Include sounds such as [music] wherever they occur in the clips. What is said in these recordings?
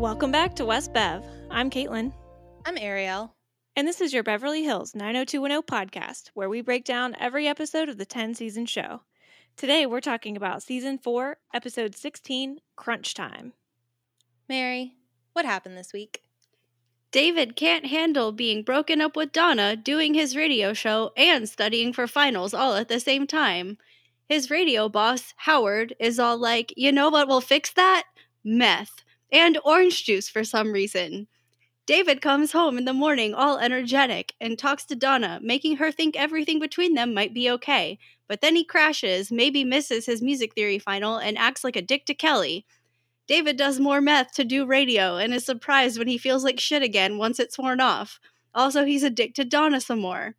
Welcome back to West Bev. I'm Caitlin, I'm Ariel. and this is your Beverly Hills 90210 podcast, where we break down every episode of the 10 season show. Today, we're talking about season 4, episode 16, Crunch Time. Mary, what happened this week? David can't handle being broken up with Donna, doing his radio show, and studying for finals all at the same time. His radio boss, Howard, is all like, you know what will fix that? Meth. And orange juice for some reason. David comes home in the morning all energetic and talks to Donna, making her think everything between them might be okay. But then he crashes, maybe misses his music theory final, and acts like a dick to Kelly. David does more meth to do radio and is surprised when he feels like shit again once it's worn off. Also, he's a dick to Donna some more.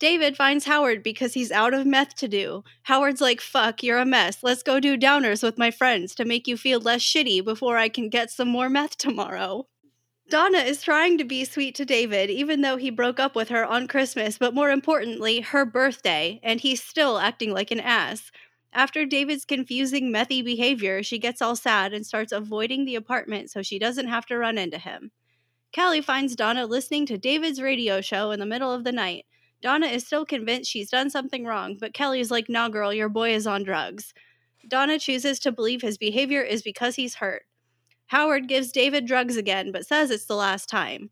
David finds Howard because he's out of meth to do. Howard's like, fuck, you're a mess. Let's go do downers with my friends to make you feel less shitty before I can get some more meth tomorrow. Donna is trying to be sweet to David, even though he broke up with her on Christmas, but more importantly, her birthday, and he's still acting like an ass. After David's confusing methy behavior, she gets all sad and starts avoiding the apartment so she doesn't have to run into him. Kelly finds Donna listening to David's radio show in the middle of the night. Donna is still convinced she's done something wrong, but Kelly's like, nah, girl, your boy is on drugs. Donna chooses to believe his behavior is because he's hurt. Howard gives David drugs again, but says it's the last time.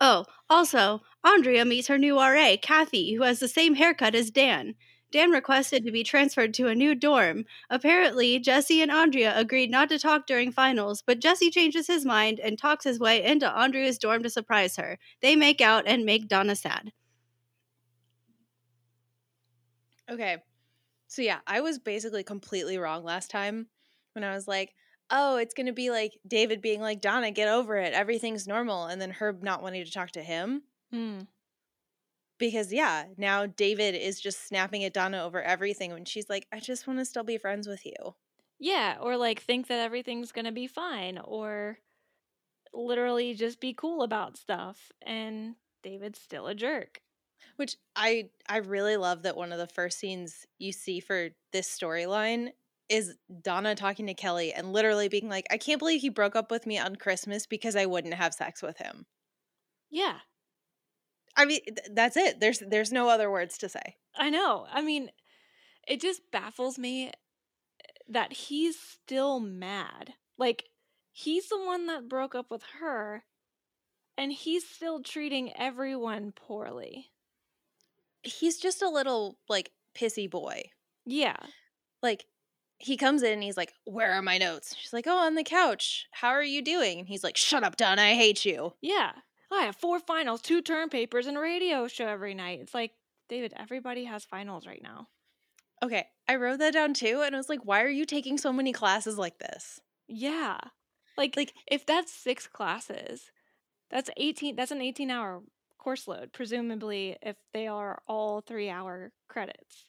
Oh, also, Andrea meets her new RA, Kathy, who has the same haircut as Dan. Dan requested to be transferred to a new dorm. Apparently, Jesse and Andrea agreed not to talk during finals, but Jesse changes his mind and talks his way into Andrea's dorm to surprise her. They make out and make Donna sad. Okay. So yeah, I was basically completely wrong last time when I was like, "Oh, it's going to be like David being like, "Donna, get over it. Everything's normal." And then Herb not wanting to talk to him Hmm. because yeah, now David is just snapping at Donna over everything when she's like, "I just want to still be friends with you." Yeah, or like think that everything's going to be fine, or literally just be cool about stuff. And David's still a jerk. Which I I really love that one of the first scenes you see for this storyline is Donna talking to Kelly and literally being like, "I can't believe he broke up with me on Christmas because I wouldn't have sex with him." Yeah, I mean, th- that's it. There's there's no other words to say. I know. I mean, it just baffles me that he's still mad. Like, he's the one that broke up with her, and he's still treating everyone poorly. He's just a little like pissy boy. Yeah. Like he comes in and he's like, "Where are my notes?" She's like, "Oh, on the couch. How are you doing?" And he's like, "Shut up, Don. I hate you." Yeah. I have four finals, two term papers, and a radio show every night. It's like, David, everybody has finals right now. Okay, I wrote that down too, and I was like, "Why are you taking so many classes like this?" Yeah. Like, Like- if that's six classes, that's 18, that's an 18 hour course load, presumably, if they are all three hour credits.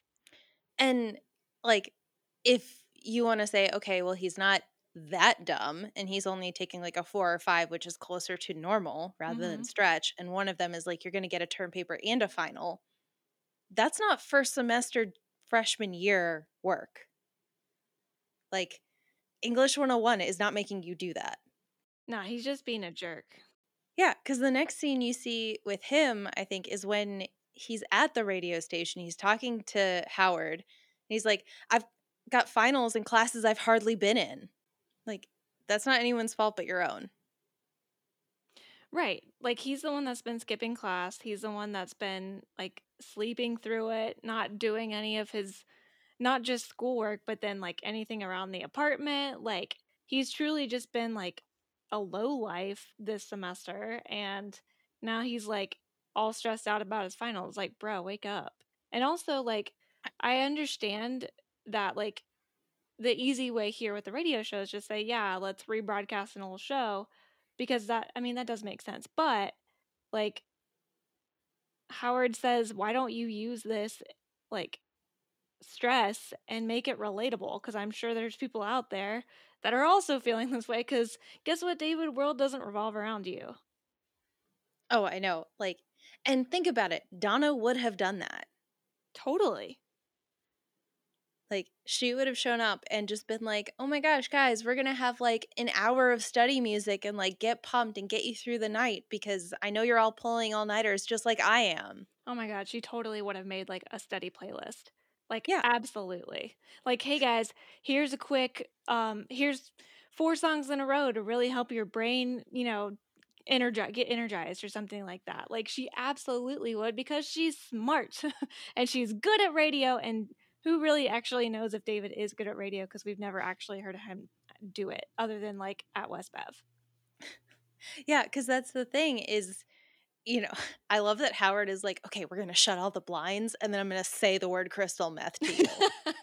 And like, if you want to say, okay, well, he's not that dumb and he's only taking like a four or five, which is closer to normal rather than Mhm. stretch, and one of them is like, you're going to get a term paper and a final, that's not first semester freshman year work. Like, English 101 is not making you do that. Nah, he's just being a jerk. Yeah, because the next scene you see with him, I think, is when he's at the radio station. He's talking to Howard. And he's like, I've got finals and classes I've hardly been in. Like, that's not anyone's fault but your own. Right. Like he's the one that's been skipping class. He's the one that's been like sleeping through it, not doing any of his not just schoolwork, but then like anything around the apartment. Like he's truly just been like a low life this semester and now he's like all stressed out about his finals. Like, bro, wake up. And also like I understand that like the easy way here with the radio show is just say, yeah, let's rebroadcast an old show because that I mean that does make sense. But like Howard says, why don't you use this like stress and make it relatable? Because I'm sure there's people out there that are also feeling [laughs] this way. Because guess what, David? World doesn't revolve around you. Oh, I know. Like, and think about it. Donna would have done that. Totally. Like she would have shown up and just been like, "Oh my gosh, guys, we're going to have like an hour of study music and like get pumped and get you through the night because I know you're all pulling all-nighters just like I am." Oh my god, she totally would have made like a study playlist. Like Yeah. absolutely. Like, hey guys, here's a quick um here's four songs in a row to really help your brain, you know, energize get energized or something like that. Like she absolutely would because she's smart [laughs] and she's good at radio and who really actually knows if David is good at radio because we've never actually heard him do it other than like at West Bev. [laughs] Yeah, cuz that's the thing is you know, [laughs] I love that Howard is like, "Okay, we're going to shut all the blinds and then I'm going to say the word crystal meth to you." [laughs]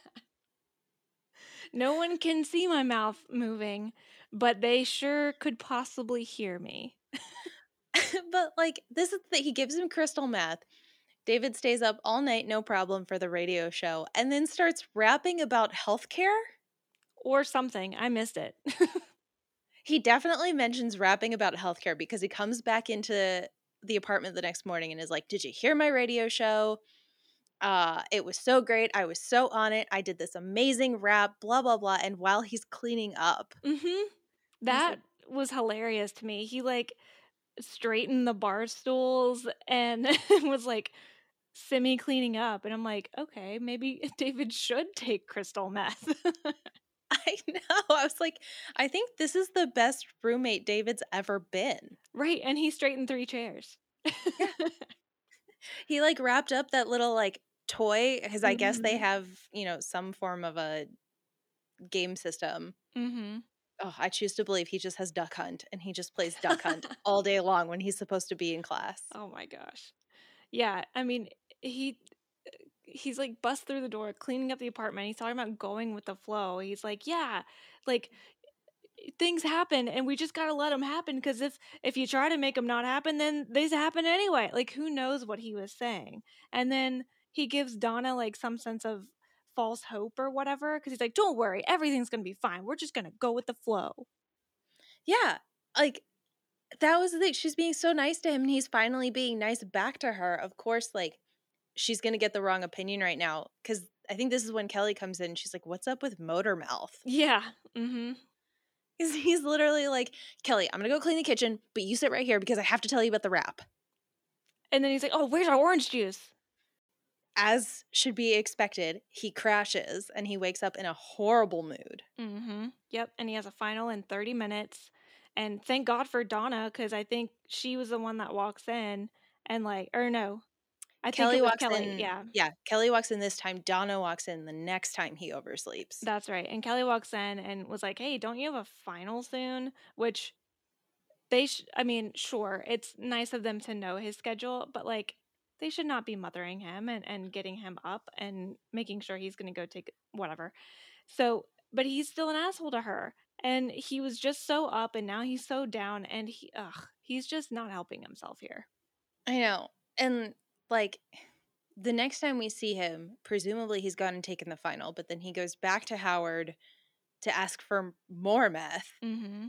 no one can see my mouth moving, but they sure could possibly hear me. [laughs] but like this is that he gives him crystal meth. David stays up all night, no problem, for the radio show, and then starts rapping about healthcare. Or something. I missed it. he definitely mentions rapping about healthcare because he comes back into the apartment the next morning and is like, Did you hear my radio show? Uh, it was so great. I was so on it. I did this amazing rap, blah, blah, blah. And while he's cleaning up, mm-hmm. that was hilarious to me. He like straightened the bar stools and [laughs] was like semi cleaning up. And I'm like, okay, maybe [laughs] David should take crystal meth. [laughs] [laughs] I know. I was like, I think this is the best roommate David's ever been. Right. And he straightened three chairs. yeah. [laughs] He like wrapped up that little like toy because mm-hmm. I guess they Mm-hmm. have, you know, some form of a game system. Mm-hmm. Oh, I choose to believe he just has Duck Hunt and he just plays Duck Hunt [laughs] all day long when he's supposed to be in class. Oh my gosh. Yeah. I mean, he he's like bust through the door cleaning up the apartment he's talking about going with the flow he's like yeah like eh, things happen and we just got to let them happen because if if you try to make them not happen then they happen anyway. Like who knows what he was saying? And then he gives donna like some sense of false hope or whatever because he's like don't worry everything's gonna be fine we're just gonna go with the flow. Yeah like that was the thing she's being so nice to him and he's finally being nice back to her of course like she's going to get the wrong opinion right now because I think this is when Kelly comes in. She's like, "What's up with motor mouth?" Yeah. Mm-hmm. Because he's literally like, "Kelly, I'm gonna go clean the kitchen, but you sit right here because I have to tell you about the rap." And then he's like, "Oh, where's our orange juice?" As should be expected, he crashes and he wakes up in a horrible mood. Mm-hmm. Yep. And he has a final in 30 minutes. And thank God for Donna because I think she was the one that walks in and like, or no, I Kelly think walks Kelly. in. Yeah, yeah. Kelly walks in this time. Donna walks in the next time he oversleeps. that's right. And Kelly walks in and was like, "Hey, don't you have a final soon?" Which they, sh- I mean, sure, it's nice of them to know his schedule, but like, they should not be mothering him and and getting him up and making sure he's going to go take whatever. So, but he's still an asshole to her. And he was just so up, and now he's so down, and he, ugh, he's just not helping himself here. I know. And like the next time we see him, presumably he's gone and taken the final, but then he goes back to Howard to ask for more meth. Mm-hmm.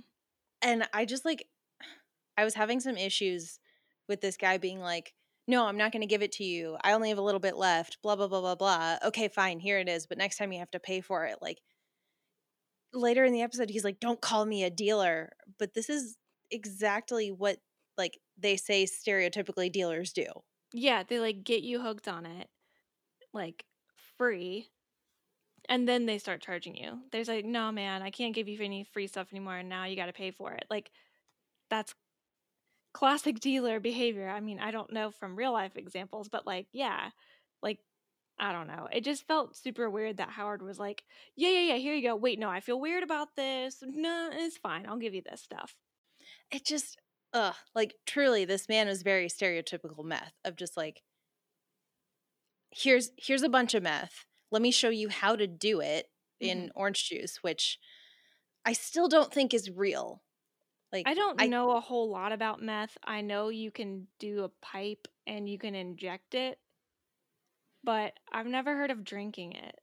And I just like, I was having some issues with this guy being like, no, I'm not going to give it to you. I only have a little bit left, blah, blah, blah, blah, blah. Okay, fine, here it is. But next time you have to pay for it. Like later in the episode, he's like, don't call me a dealer. But this is exactly what like they say stereotypically dealers do. Yeah, they like get you hooked on it, like free, and then they start charging you. There's like, no, man, I can't give you any free stuff anymore, and now you got to pay for it. Like, that's classic dealer behavior. I mean, I don't know from real life examples, but like, yeah, like, I don't know. It just felt super weird that Howard was like, yeah, yeah, yeah, here you go. Wait, no, I feel weird about this. No, it's fine. I'll give you this stuff. It just, ugh, like truly, this man was very stereotypical meth of just like, here's here's a bunch of meth. Let me show you how to do it mm-hmm. in orange juice, which I still don't think is real. Like I don't I- know a whole lot about meth. I know you can do a pipe and you can inject it, but I've never heard of drinking it.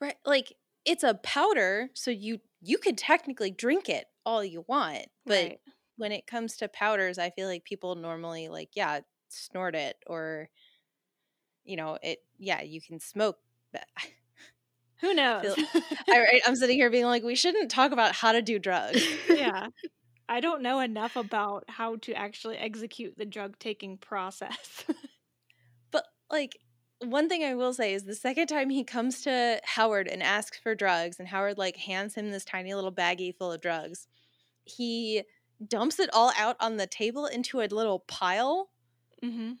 right, like it's a powder, so you you could technically drink it all you want, but Right. When it comes to powders, I feel like people normally like, yeah, snort it or you know, it yeah, you can smoke but [laughs] Who knows? [laughs] I, right, I'm sitting here being like, we shouldn't talk about how to do drugs. yeah. I don't know enough about how to actually execute the drug taking process. [laughs] But like one thing I will say is the second time he comes to Howard and asks for drugs, and Howard like hands him this tiny little baggie full of drugs, he dumps it all out on the table into a little pile, mm-hmm.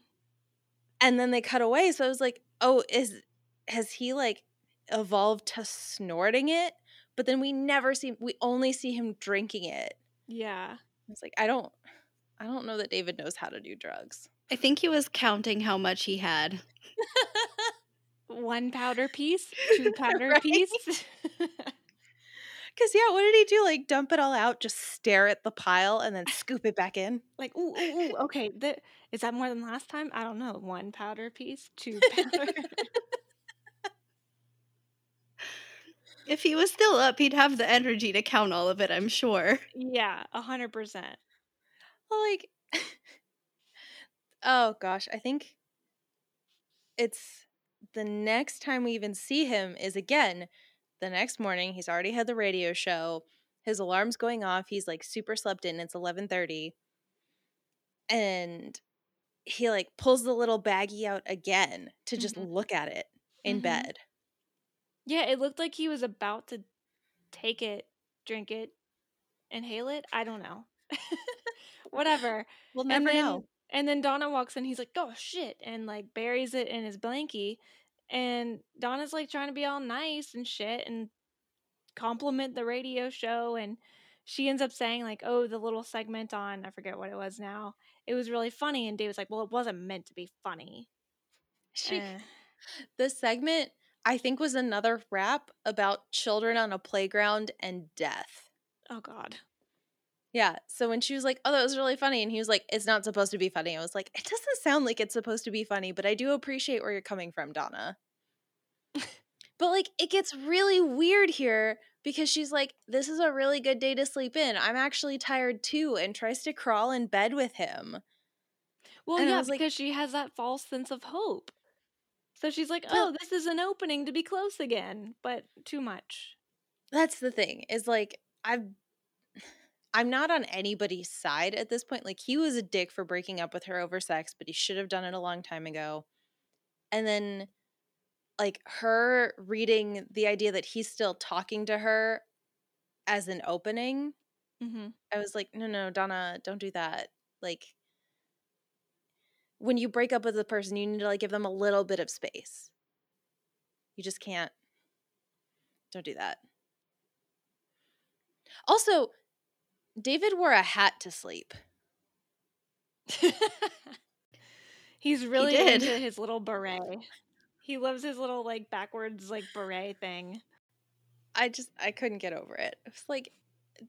and then they cut away. So I was like, oh, is has he like evolved to snorting it? But then we never see we only see him drinking it. Yeah. It's like, I don't I don't know that David knows how to do drugs. I think he was counting how much he had. [laughs] One powder piece, [laughs] two powder Right? piece. [laughs] Cause yeah, what did he do? Like dump it all out, just stare at the pile, and then scoop it back in. like, ooh, ooh, ooh, okay. Th- is that more than last time? I don't know. One powder piece, two [laughs] powder. If he was still up, he'd have the energy to count all of it, I'm sure. yeah, a hundred percent. Well, like, [laughs] oh gosh, I think it's the next time we even see him is again the next morning. He's already had the radio show. His alarm's going off. He's like super slept in. It's eleven thirty, and he like pulls the little baggie out again to just Mhm. look at it in Mhm. bed. Yeah, it looked like he was about to take it, drink it, inhale it. I don't know. [laughs] Whatever. We'll and never then know. and then Donna walks in. He's like, "Oh shit!" and like buries it in his blankie. And Donna's like trying to be all nice and shit and compliment the radio show. And she ends up saying like, "Oh, the little segment on I forget what it was now. It was really funny." And David's like, "Well, it wasn't meant to be funny." She, Eh. the segment I think was another rap about children on a playground and death. Oh God. Yeah. So when she was like, "Oh, that was really funny," and he was like, "It's not supposed to be funny," I was like, "It doesn't sound like it's supposed to be funny," but I do appreciate where you're coming from, Donna. but like, it gets really weird here because she's like, "This is a really good day to sleep in. I'm actually tired too," and tries to crawl in bed with him. Well, And yeah, was like- because she has that false sense of hope. So she's like, But- "Oh, this is an opening to be close again," but too much. That's the thing is like I've I'm not on anybody's side at this point. Like he was a dick for breaking up with her over sex, but he should have done it a long time ago. And then like her reading the idea that he's still talking to her as an opening, Mm-hmm. I was like, no, no, Donna, don't do that. Like when you break up with a person, you need to like give them a little bit of space. You just can't. Don't do that. Also, David wore a hat to sleep. [laughs] He's really did. into his little beret. He loves his little like backwards like beret thing. I just I couldn't get over it. It's like,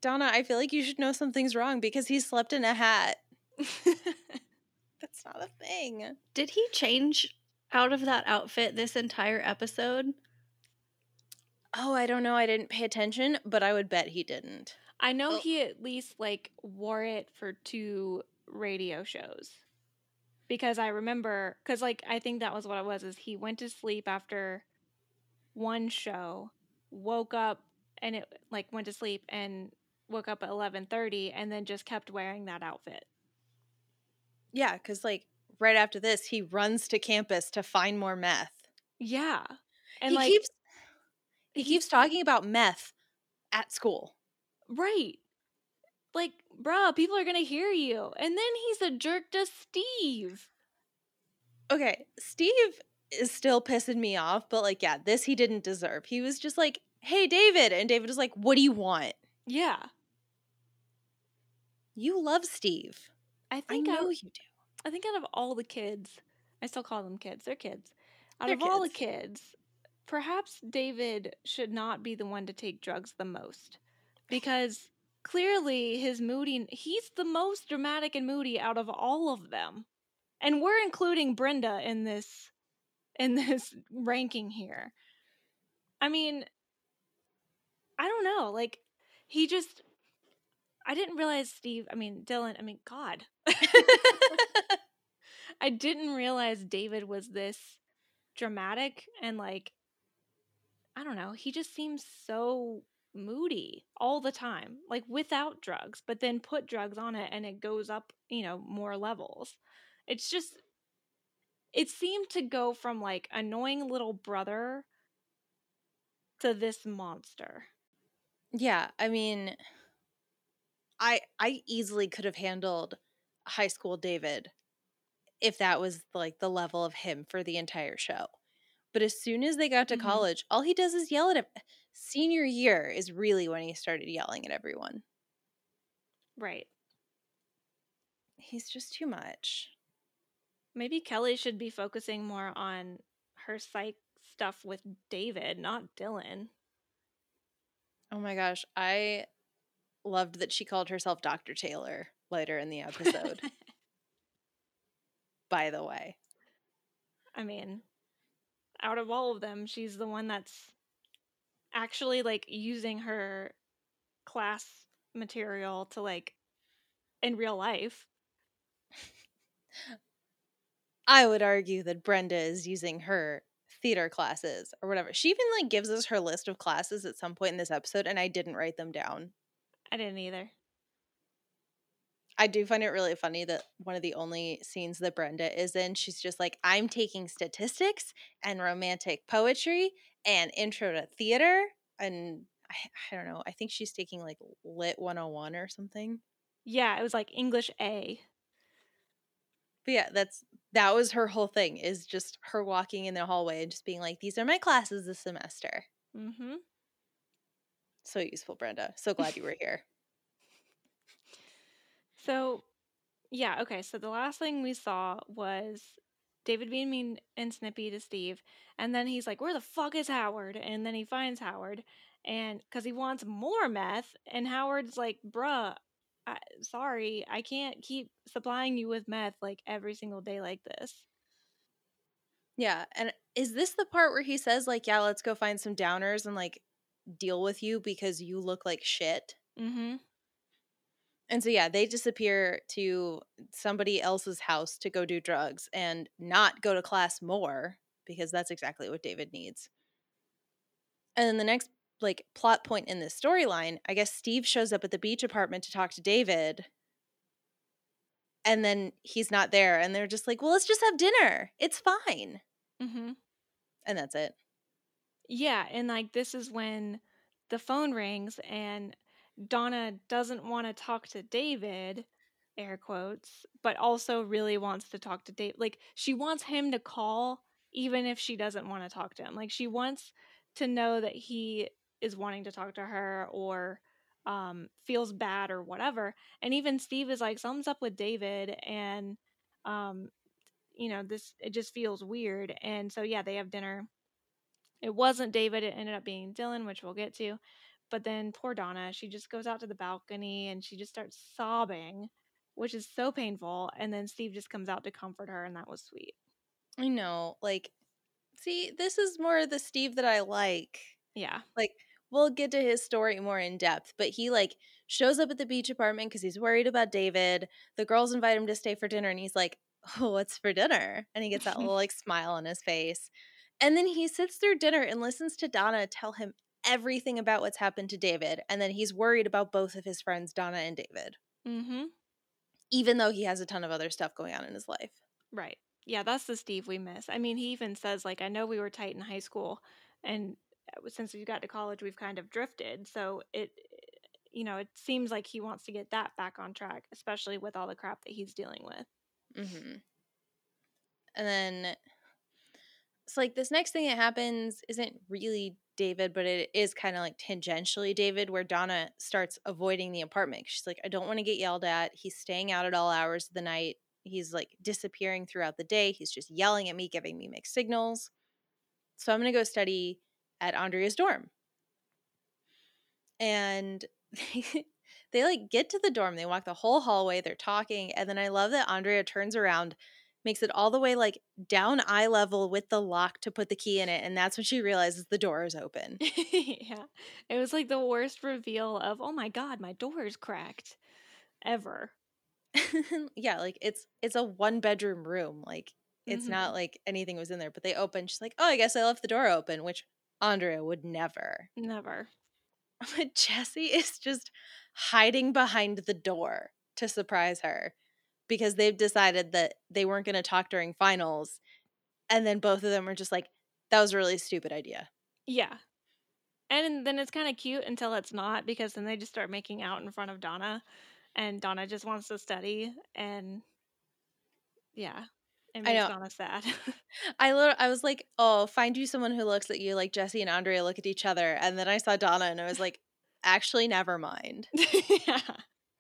Donna, I feel like you should know something's wrong because he slept in a hat. [laughs] That's not a thing. Did he change out of that outfit this entire episode? Oh, I don't know. I didn't pay attention, but I would bet he didn't. I know Oh. he at least like wore it for two radio shows. Because I remember cuz like I think that was what it was is he went to sleep after one show, woke up and it like went to sleep and woke up at 11:30 and then just kept wearing that outfit. Yeah, because like right after this, he runs to campus to find more meth. Yeah. And he like keeps he- keeps talking about meth at school. Right. Like, bruh, people are gonna hear you. And then he's a jerk to Steve. Okay, Steve is still pissing me off, but like, yeah, this he didn't deserve. He was just like, "Hey, David," and David was like, "What do you want?" Yeah. You love Steve. I think I know I, you do. I think out of all the kids, I still call them kids. They're kids. Out They're of all the kids, perhaps David should not be the one to take drugs the most, because clearly his moody. He's the most dramatic and moody out of all of them, and we're including Brenda in this in [laughs] this ranking here. I mean, I don't know. Like he just. I didn't realize Steve. I mean Dylan. I mean God. [laughs] I didn't realize David was this dramatic and like I don't know, he just seems so moody all the time, like without drugs, but then put drugs on it and it goes up, you know, more levels. It's just, it seemed to go from like annoying little brother to this monster. Yeah, I mean, I I easily could have handled high school David if that was like the level of him for the entire show. But as soon as they got to Mhm. college, all he does is yell at him. Senior year is really when he started yelling at everyone. Right. He's just too much. Maybe Kelly should be focusing more on her psych stuff with David, not Dylan. Oh my gosh, I loved that she called herself Dr. Taylor later in the episode. [laughs] by the way. I mean, out of all of them, she's the one that's actually like using her class material to like in real life. I would argue that Brenda is using her theater classes or whatever. She even like gives us her list of classes at some point in this episode and I didn't write them down. I didn't either. I do find it really funny that one of the only scenes that Brenda is in, she's just like, I'm taking statistics and romantic poetry and intro to theater. And I, I don't know, I think she's taking like Lit 101 or something. Yeah, it was like English A. But yeah, that's that was her whole thing is just her walking in the hallway and just being like, These are my classes this semester. Mm-hmm. So useful, Brenda. So glad you were here. [laughs] So, yeah, okay. So the last thing we saw was David being mean and snippy to Steve, and then he's like, "Where the fuck is Howard?" And then he finds Howard, and because he wants more meth, and Howard's like, "Bruh, I, sorry, I can't keep supplying you with meth like every single day like this." Yeah. And is this the part where he says, like, yeah, let's go find some downers and like deal with you because you look like shit? Mm-hmm. And so, yeah, they disappear to somebody else's house to go do drugs and not go to class more because that's exactly what David needs. And then the next, like, plot point in this storyline, I guess Steve shows up at the beach apartment to talk to David. And then he's not there. And they're just like, well, let's just have dinner. It's fine. Mm-hmm. And that's it. Yeah, and like this is when the phone rings and Donna doesn't want to talk to David, air quotes, but also really wants to talk to Dave. Like she wants him to call even if she doesn't want to talk to him. Like she wants to know that he is wanting to talk to her or um feels bad or whatever. And even Steve is like something's up with David and um you know, this it just feels weird. And so yeah, they have dinner. It wasn't David, it ended up being Dylan, which we'll get to. But then poor Donna, she just goes out to the balcony and she just starts sobbing, which is so painful. And then Steve just comes out to comfort her, and that was sweet. I know. Like, see, this is more the Steve that I like. Yeah. Like, we'll get to his story more in depth, but he, like, shows up at the beach apartment because he's worried about David. The girls invite him to stay for dinner, and he's like, Oh, what's for dinner? And he gets that [laughs] little, like, smile on his face. And then he sits through dinner and listens to Donna tell him everything about what's happened to David. And then he's worried about both of his friends, Donna and David, Mm-hmm. even though he has a ton of other stuff going on in his life. Right. Yeah, that's the Steve we miss. I mean, he even says, like, I know we were tight in high school, and uh, since we got to college, we've kind of drifted. So it, you know, it seems like he wants to get that back on track, especially with all the crap that he's dealing with. Mm-hmm. And then it's like this next thing that happens isn't really David, but it is kind of like tangentially David, where Donna starts avoiding the apartment. She's like, I don't want to get yelled at. He's staying out at all hours of the night. He's like disappearing throughout the day. He's just yelling at me, giving me mixed signals. So I'm going to go study at Andrea's dorm. And [laughs] they, they like get to the dorm. They walk the whole hallway. They're talking. And then I love that Andrea turns around, makes it all the way like down eye level with the lock to put the key in it. And that's when she realizes the door is open. [laughs] yeah. It was like the worst reveal of, oh my God, my door is cracked ever. [laughs] yeah, like it's it's a one bedroom room. Like it's Mhm. not like anything was in there, but they open. She's like, "Oh, I guess I left the door open," which Andrea would never. Never. [laughs] But Jesse is just hiding behind the door to surprise her because they've decided that they weren't going to talk during finals. And then both of them are just like, that was a really stupid idea. Yeah. And then it's kind of cute until it's not because then they just start making out in front of Donna and Donna just wants to study and yeah, it I makes know. Donna sad. [laughs] I I was like, oh, find you someone who looks at you like Jesse and Andrea look at each other. And then I saw Donna and I was like, actually, never mind. [laughs] yeah.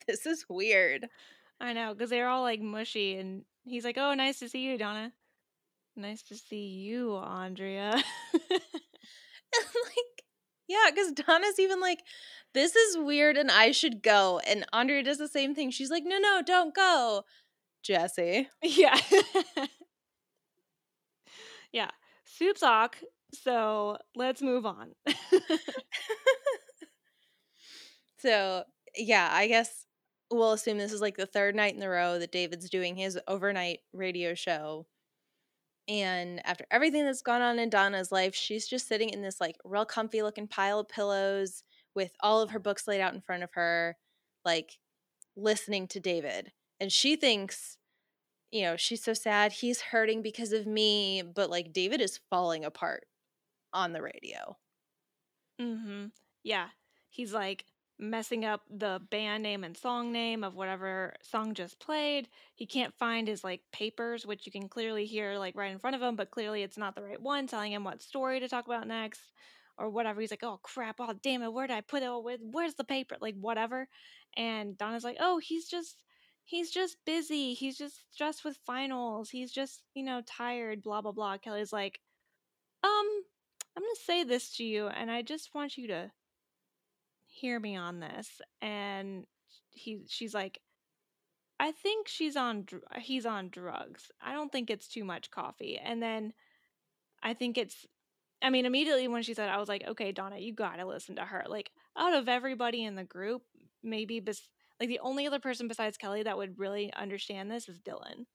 This is weird. I know because they're all like mushy and he's like, "Oh, nice to see you, Donna." Nice to see you, Andrea. [laughs] like, yeah, because Donna's even like, this is weird and I should go. And Andrea does the same thing. She's like, no, no, don't go. Jesse. [laughs] yeah. yeah. Soup sock. So let's move on. [laughs] So, yeah, I guess we'll assume this is like the third night in a row that David's doing his overnight radio show. And after everything that's gone on in Donna's life, she's just sitting in this like real comfy looking pile of pillows with all of her books laid out in front of her, like listening to David. And she thinks, you know, she's so sad. He's hurting because of me. But like David is falling apart on the radio. hmm Yeah. He's like messing up the band name and song name of whatever song just played. He can't find his like papers, which you can clearly hear like right in front of him, but clearly it's not the right one, telling him what story to talk about next or whatever. He's like, oh crap, oh damn it, where did I put it? Oh, where's the paper? Like whatever. And Donna's like, oh, he's just he's just busy. He's just stressed with finals. He's just, you know, tired, blah blah blah. Kelly's like, um, I'm gonna say this to you, and I just want you to hear me on this. And he, she's like, I think she's on, dr- he's on drugs. I don't think it's too much coffee. And then I think it's, I mean, immediately when she said, I was like, okay, Donna, you gotta listen to her. Like, out of everybody in the group, maybe bes- like the only other person besides Kelly that would really understand this is Dylan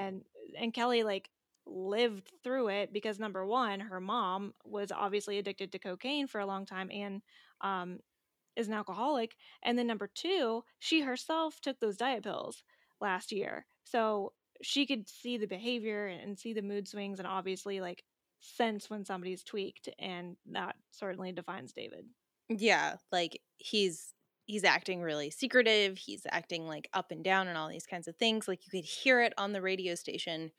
and and Kelly like lived through it because number one, her mom was obviously addicted to cocaine for a long time and um is an alcoholic, and then number two, she herself took those diet pills last year, so she could see the behavior and see the mood swings and obviously like sense when somebody's tweaked, and that certainly defines David. Yeah, like he's he's acting really secretive. He's acting like up and down and all these kinds of things. Like you could hear it on the radio station.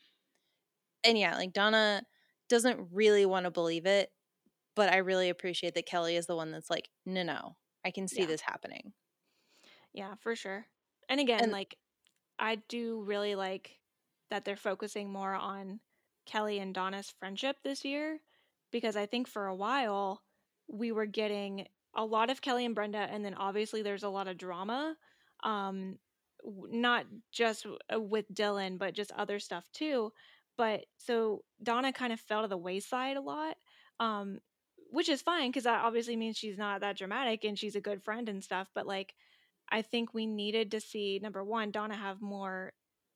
And yeah, like Donna doesn't really want to believe it, but I really appreciate that Kelly is the one that's like, "No, no. I can see Yeah. this happening." Yeah, for sure. And again, And- like I do really like that they're focusing more on Kelly and Donna's friendship this year because I think for a while we were getting a lot of Kelly and Brenda and then obviously there's a lot of drama um not just uh, with Dylan but just other stuff too. But so Donna kind of fell to the wayside a lot. Um which is fine because that obviously means she's not that dramatic and she's a good friend and stuff but like I think we needed to see number one, Donna have more,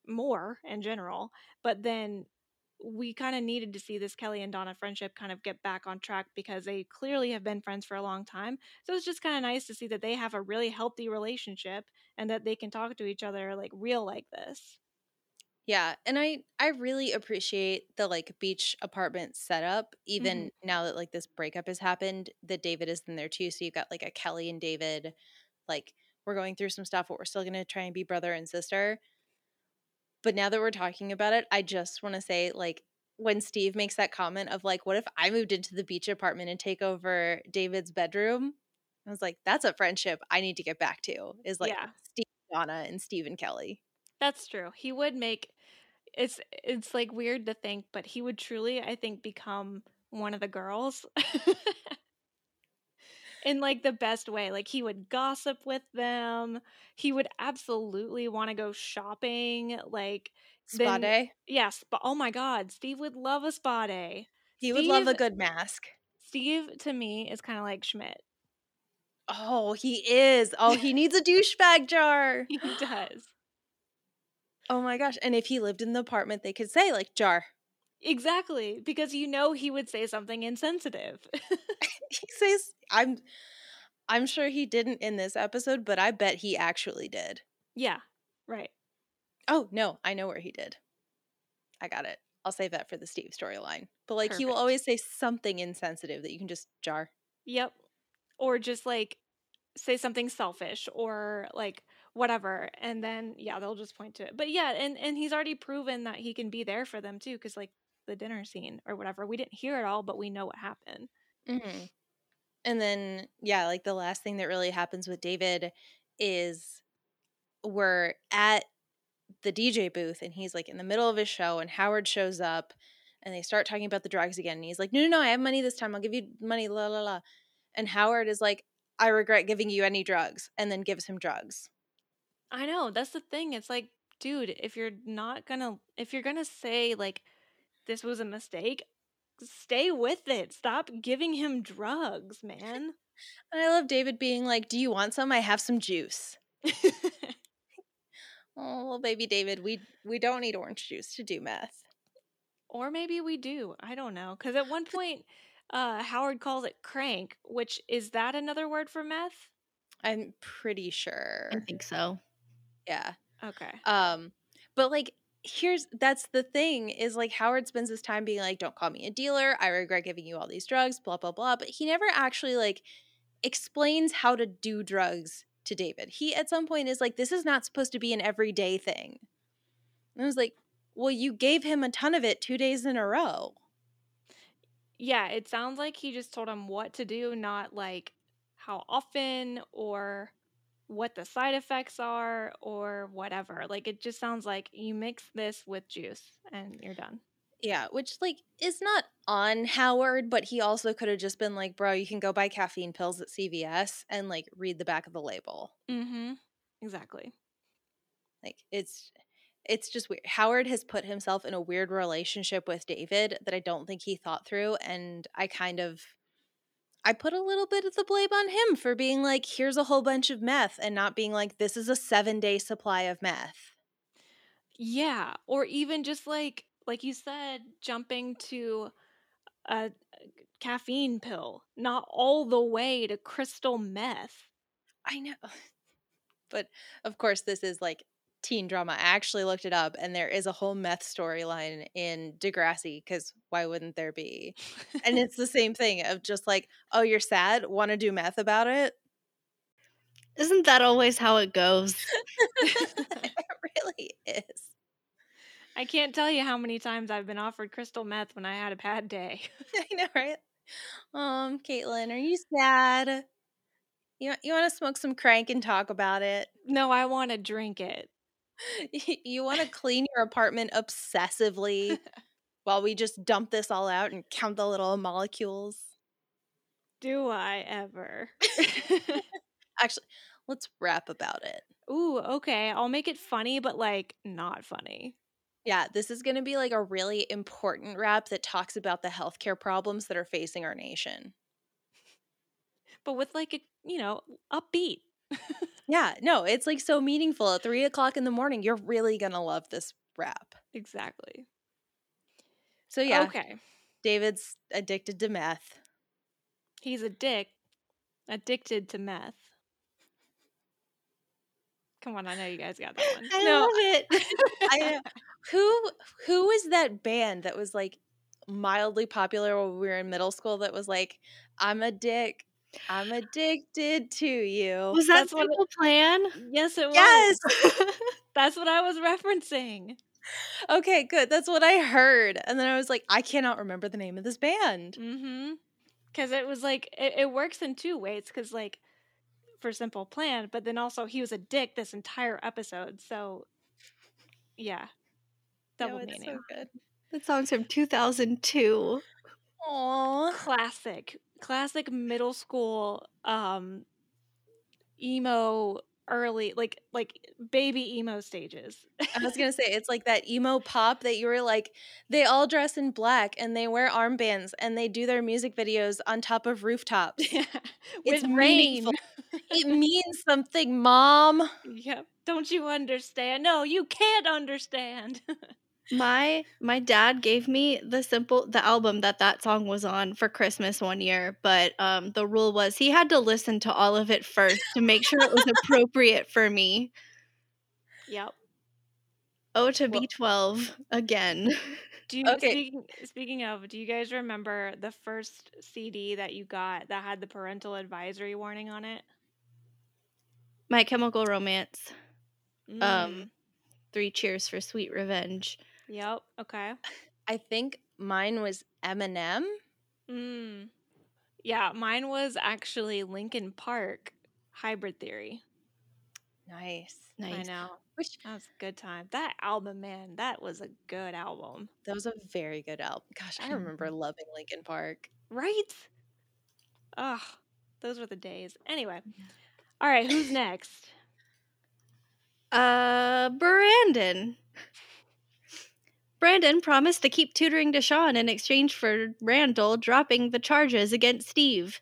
more in general, but then we kind of needed to see this Kelly and Donna friendship kind of get back on track because they clearly have been friends for a long time. So it's just kind of nice to see that they have a really healthy relationship and that they can talk to each other like real like this. Yeah, and I I really appreciate the like beach apartment setup mm-hmm. even now that like this breakup has happened that David is in there too. So you've got like a Kelly and David like we're going through some stuff but we're still going to try and be brother and sister. But now that we're talking about it, I just want to say like when Steve makes that comment of like what if I moved into the beach apartment and take over David's bedroom? I was like that's a friendship I need to get back to. Is like Yeah. Steve Donna and Steve and Kelly. That's true. He would make it's it's like weird to think, but he would truly, I think, become one of the girls. [laughs] In like the best way. Like he would gossip with them. He would absolutely want to go shopping. Like Spa Then- day. yes, but oh my god, Steve would love a spa day. He would love a good mask. Steve to me is kind of like Schmidt. Oh, he is. Oh, he needs a douchebag jar. [laughs] He does. Oh my gosh. And if he lived in the apartment, they could say, like, jar. Exactly, because you know he would say something insensitive. [laughs] [laughs] he says I'm I'm sure he didn't in this episode, but I bet he actually did. yeah, right. Oh, no, I know where he did. I got it. I'll save that for the Steve storyline. But like he will always say something insensitive that you can just jar. Yep. Or just like say something selfish or like whatever and then yeah, they'll just point to it. But yeah, and and he's already proven that he can be there for them too cuz like the dinner scene or whatever. We didn't hear it all, but we know what happened. Mm-hmm. And then, yeah, like the last thing that really happens with David is we're at the DJ booth and he's like in the middle of his show and Howard shows up and they start talking about the drugs again. And he's like, no, no, no, I have money this time. I'll give you money, la, la, la. And Howard is like, I regret giving you any drugs and then gives him drugs. I know, that's the thing. It's like, dude, if you're not to if you're to say like this was a mistake, stay with it. Stop giving him drugs, man. [laughs] And I love David being like, do you want some? I have some juice. [laughs] Oh, well, baby David, we we don't need orange juice to do meth. Or maybe we do. I don't know. Because at one [laughs] point, uh, Howard calls it crank, which is that another word for meth? I'm pretty sure. I think so. Yeah. Okay. Um, but like here's that's the thing is like Howard spends his time being like, Don't call me a dealer, I regret giving you all these drugs, blah blah blah. But he never actually like explains how to do drugs to David. He at some point is like, This is not supposed to be an everyday thing. And I was like, Well, you gave him a ton of it two days in a row. Yeah, it sounds like he just told him what to do, not like how often or what the side effects are or whatever. Like it just sounds like you mix this with juice and you're done. Yeah, which like is not on Howard, but he also could have just been like, bro, you can go buy caffeine pills at CVS and like read the back of the label. Mm-hmm. Exactly. Like it's it's just weird. Howard has put himself in a weird relationship with David that I don't think he thought through and I kind of I put a little bit of the blame on him for being like here's a whole bunch of meth and not being like this is a 7-day supply of meth. Yeah, or even just like like you said, jumping to a caffeine pill, not all the way to crystal meth. I know. [laughs] But of course this is like teen drama. I actually looked it up and there is a whole meth storyline in Degrassi cuz why wouldn't there be? And it's the same thing of just like, oh, you're sad, want to do meth about it? Isn't that always how it goes? [laughs] it really is. I can't tell you how many times I've been offered crystal meth when I had a bad day. [laughs] I know, right? Um, Caitlin, are you sad? You you want to smoke some crank and talk about it? no, I want to drink it. [laughs] you want to clean your apartment obsessively while we just dump this all out and count the little molecules? Do I ever? [laughs] [laughs] Actually, let's rap about it. Ooh, okay. I'll make it funny, but like not funny. Yeah, this is going to be like a really important rap that talks about the healthcare problems that are facing our nation. But with like a, you know, upbeat. Yeah, no, it's like so meaningful. At three o'clock in the morning, you're really to love this rap. Exactly. So, yeah, Okay. David's addicted to meth. He's a dick, addicted to meth. Come on, I know you guys got that one. I No, love it. I, [laughs] who who was that band that was like mildly popular when we were in middle school that was like i'm a dick i'm addicted to you Was that That's what it- Simple Plan? yes, it was. yes [laughs] That's what I was referencing. okay good that's what i heard and then i was like i cannot remember the name of this band Mm-hmm. Because it was like it, it works in two ways. Because like for Simple Plan, but then also he was a dick this entire episode. So yeah, double No, meaning. so good That song's from 2002. Aww. Classic, classic middle school um emo early like like baby emo stages. i was [laughs] gonna say it's like that emo pop that you were like they all dress in black and they wear armbands and they do their music videos on top of rooftops [laughs] With It's rain. it [laughs] means something mom Yep. Don't you understand? No, you can't understand. My my dad gave me the simple the album that that song was on for Christmas one year, but um the rule was he had to listen to all of it first to make sure it was [laughs] appropriate for me. Yep. Oh to Well- B12 again. [laughs] Do you Okay. speaking speaking of, do you guys remember the first CD that you got that had the parental advisory warning on it? My Chemical Romance. Mm, Um, Three Cheers for Sweet Revenge. Yep. Okay. I think mine was Eminem. Mm. Yeah, mine was actually Linkin Park Hybrid Theory. Nice. Nice. I know. Which That was a good time. That album, man, that was a good album. that was a very good album. Gosh, I remember loving Linkin Park. Right? Ugh, those were the days. Anyway. All right, who's next? Uh, Brandon. Brandon promised to keep tutoring Deshaun in exchange for Randall dropping the charges against Steve.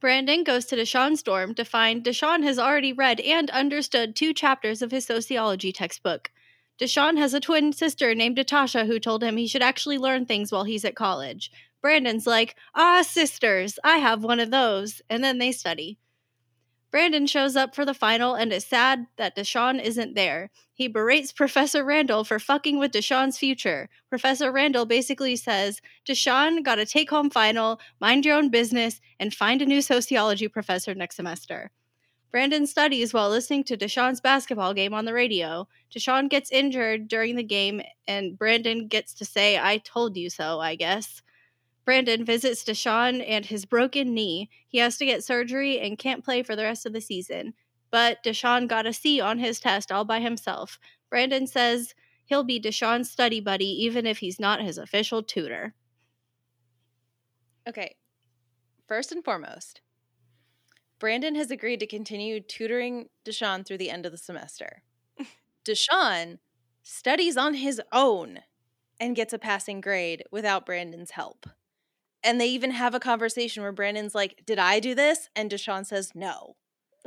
Brandon goes to Deshaun's dorm to find Deshaun has already read and understood two chapters of his sociology textbook. Deshaun has a twin sister named Natasha who told him he should actually learn things while he's at college. Brandon's like, Ah, sisters, I have one of those. And then they study. Brandon shows up for the final and is sad that Deshaun isn't there. He berates [laughs] Professor Randall for fucking with Deshaun's future. Professor Randall basically says, Deshaun got a take home final, mind your own business, and find a new sociology professor next semester. Brandon studies while listening to Deshaun's basketball game on the radio. Deshaun gets injured during the game, and Brandon gets to say, I told you so, I guess. Brandon visits Deshaun and his broken knee. He has to get surgery and can't play for the rest of the season. But Deshaun got a C on his test all by himself. Brandon says he'll be Deshaun's study buddy even if he's not his official tutor. Okay. First and foremost, Brandon has agreed to continue tutoring Deshaun through the end of the semester. [laughs] Deshaun studies on his own and gets a passing grade without Brandon's help. And they even have a conversation where Brandon's like, Did I do this? And Deshaun says, No. [laughs]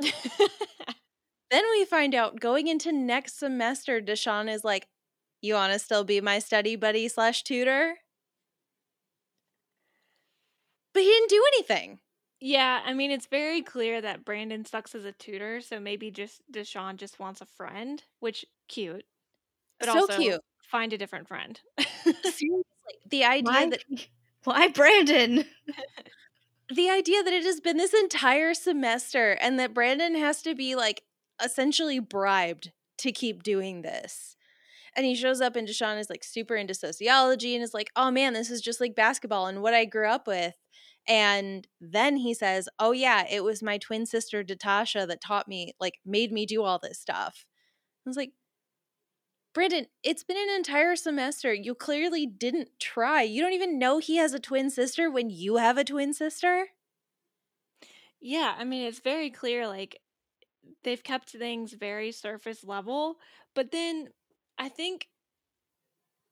Then we find out going into next semester, Deshaun is like, You want to still be my study buddy slash tutor? But he didn't do anything. yeah, I mean, it's very clear that Brandon sucks as a tutor, so maybe just Deshaun just wants a friend, which cute. But so also cute. find a different friend. Seriously, the [laughs] idea Why, that [laughs] why Brandon? the idea that it has been this entire semester and that Brandon has to be like essentially bribed to keep doing this. And he shows up and Deshaun is like super into sociology and is like, oh man, this is just like basketball and what I grew up with. And then he says, oh yeah, it was my twin sister Natasha that taught me, like made me do all this stuff. I was like, Brandon, it's been an entire semester. You clearly didn't try. You don't even know he has a twin sister when you have a twin sister. Yeah, I mean, it's very clear, like, they've kept things very surface level, but then I think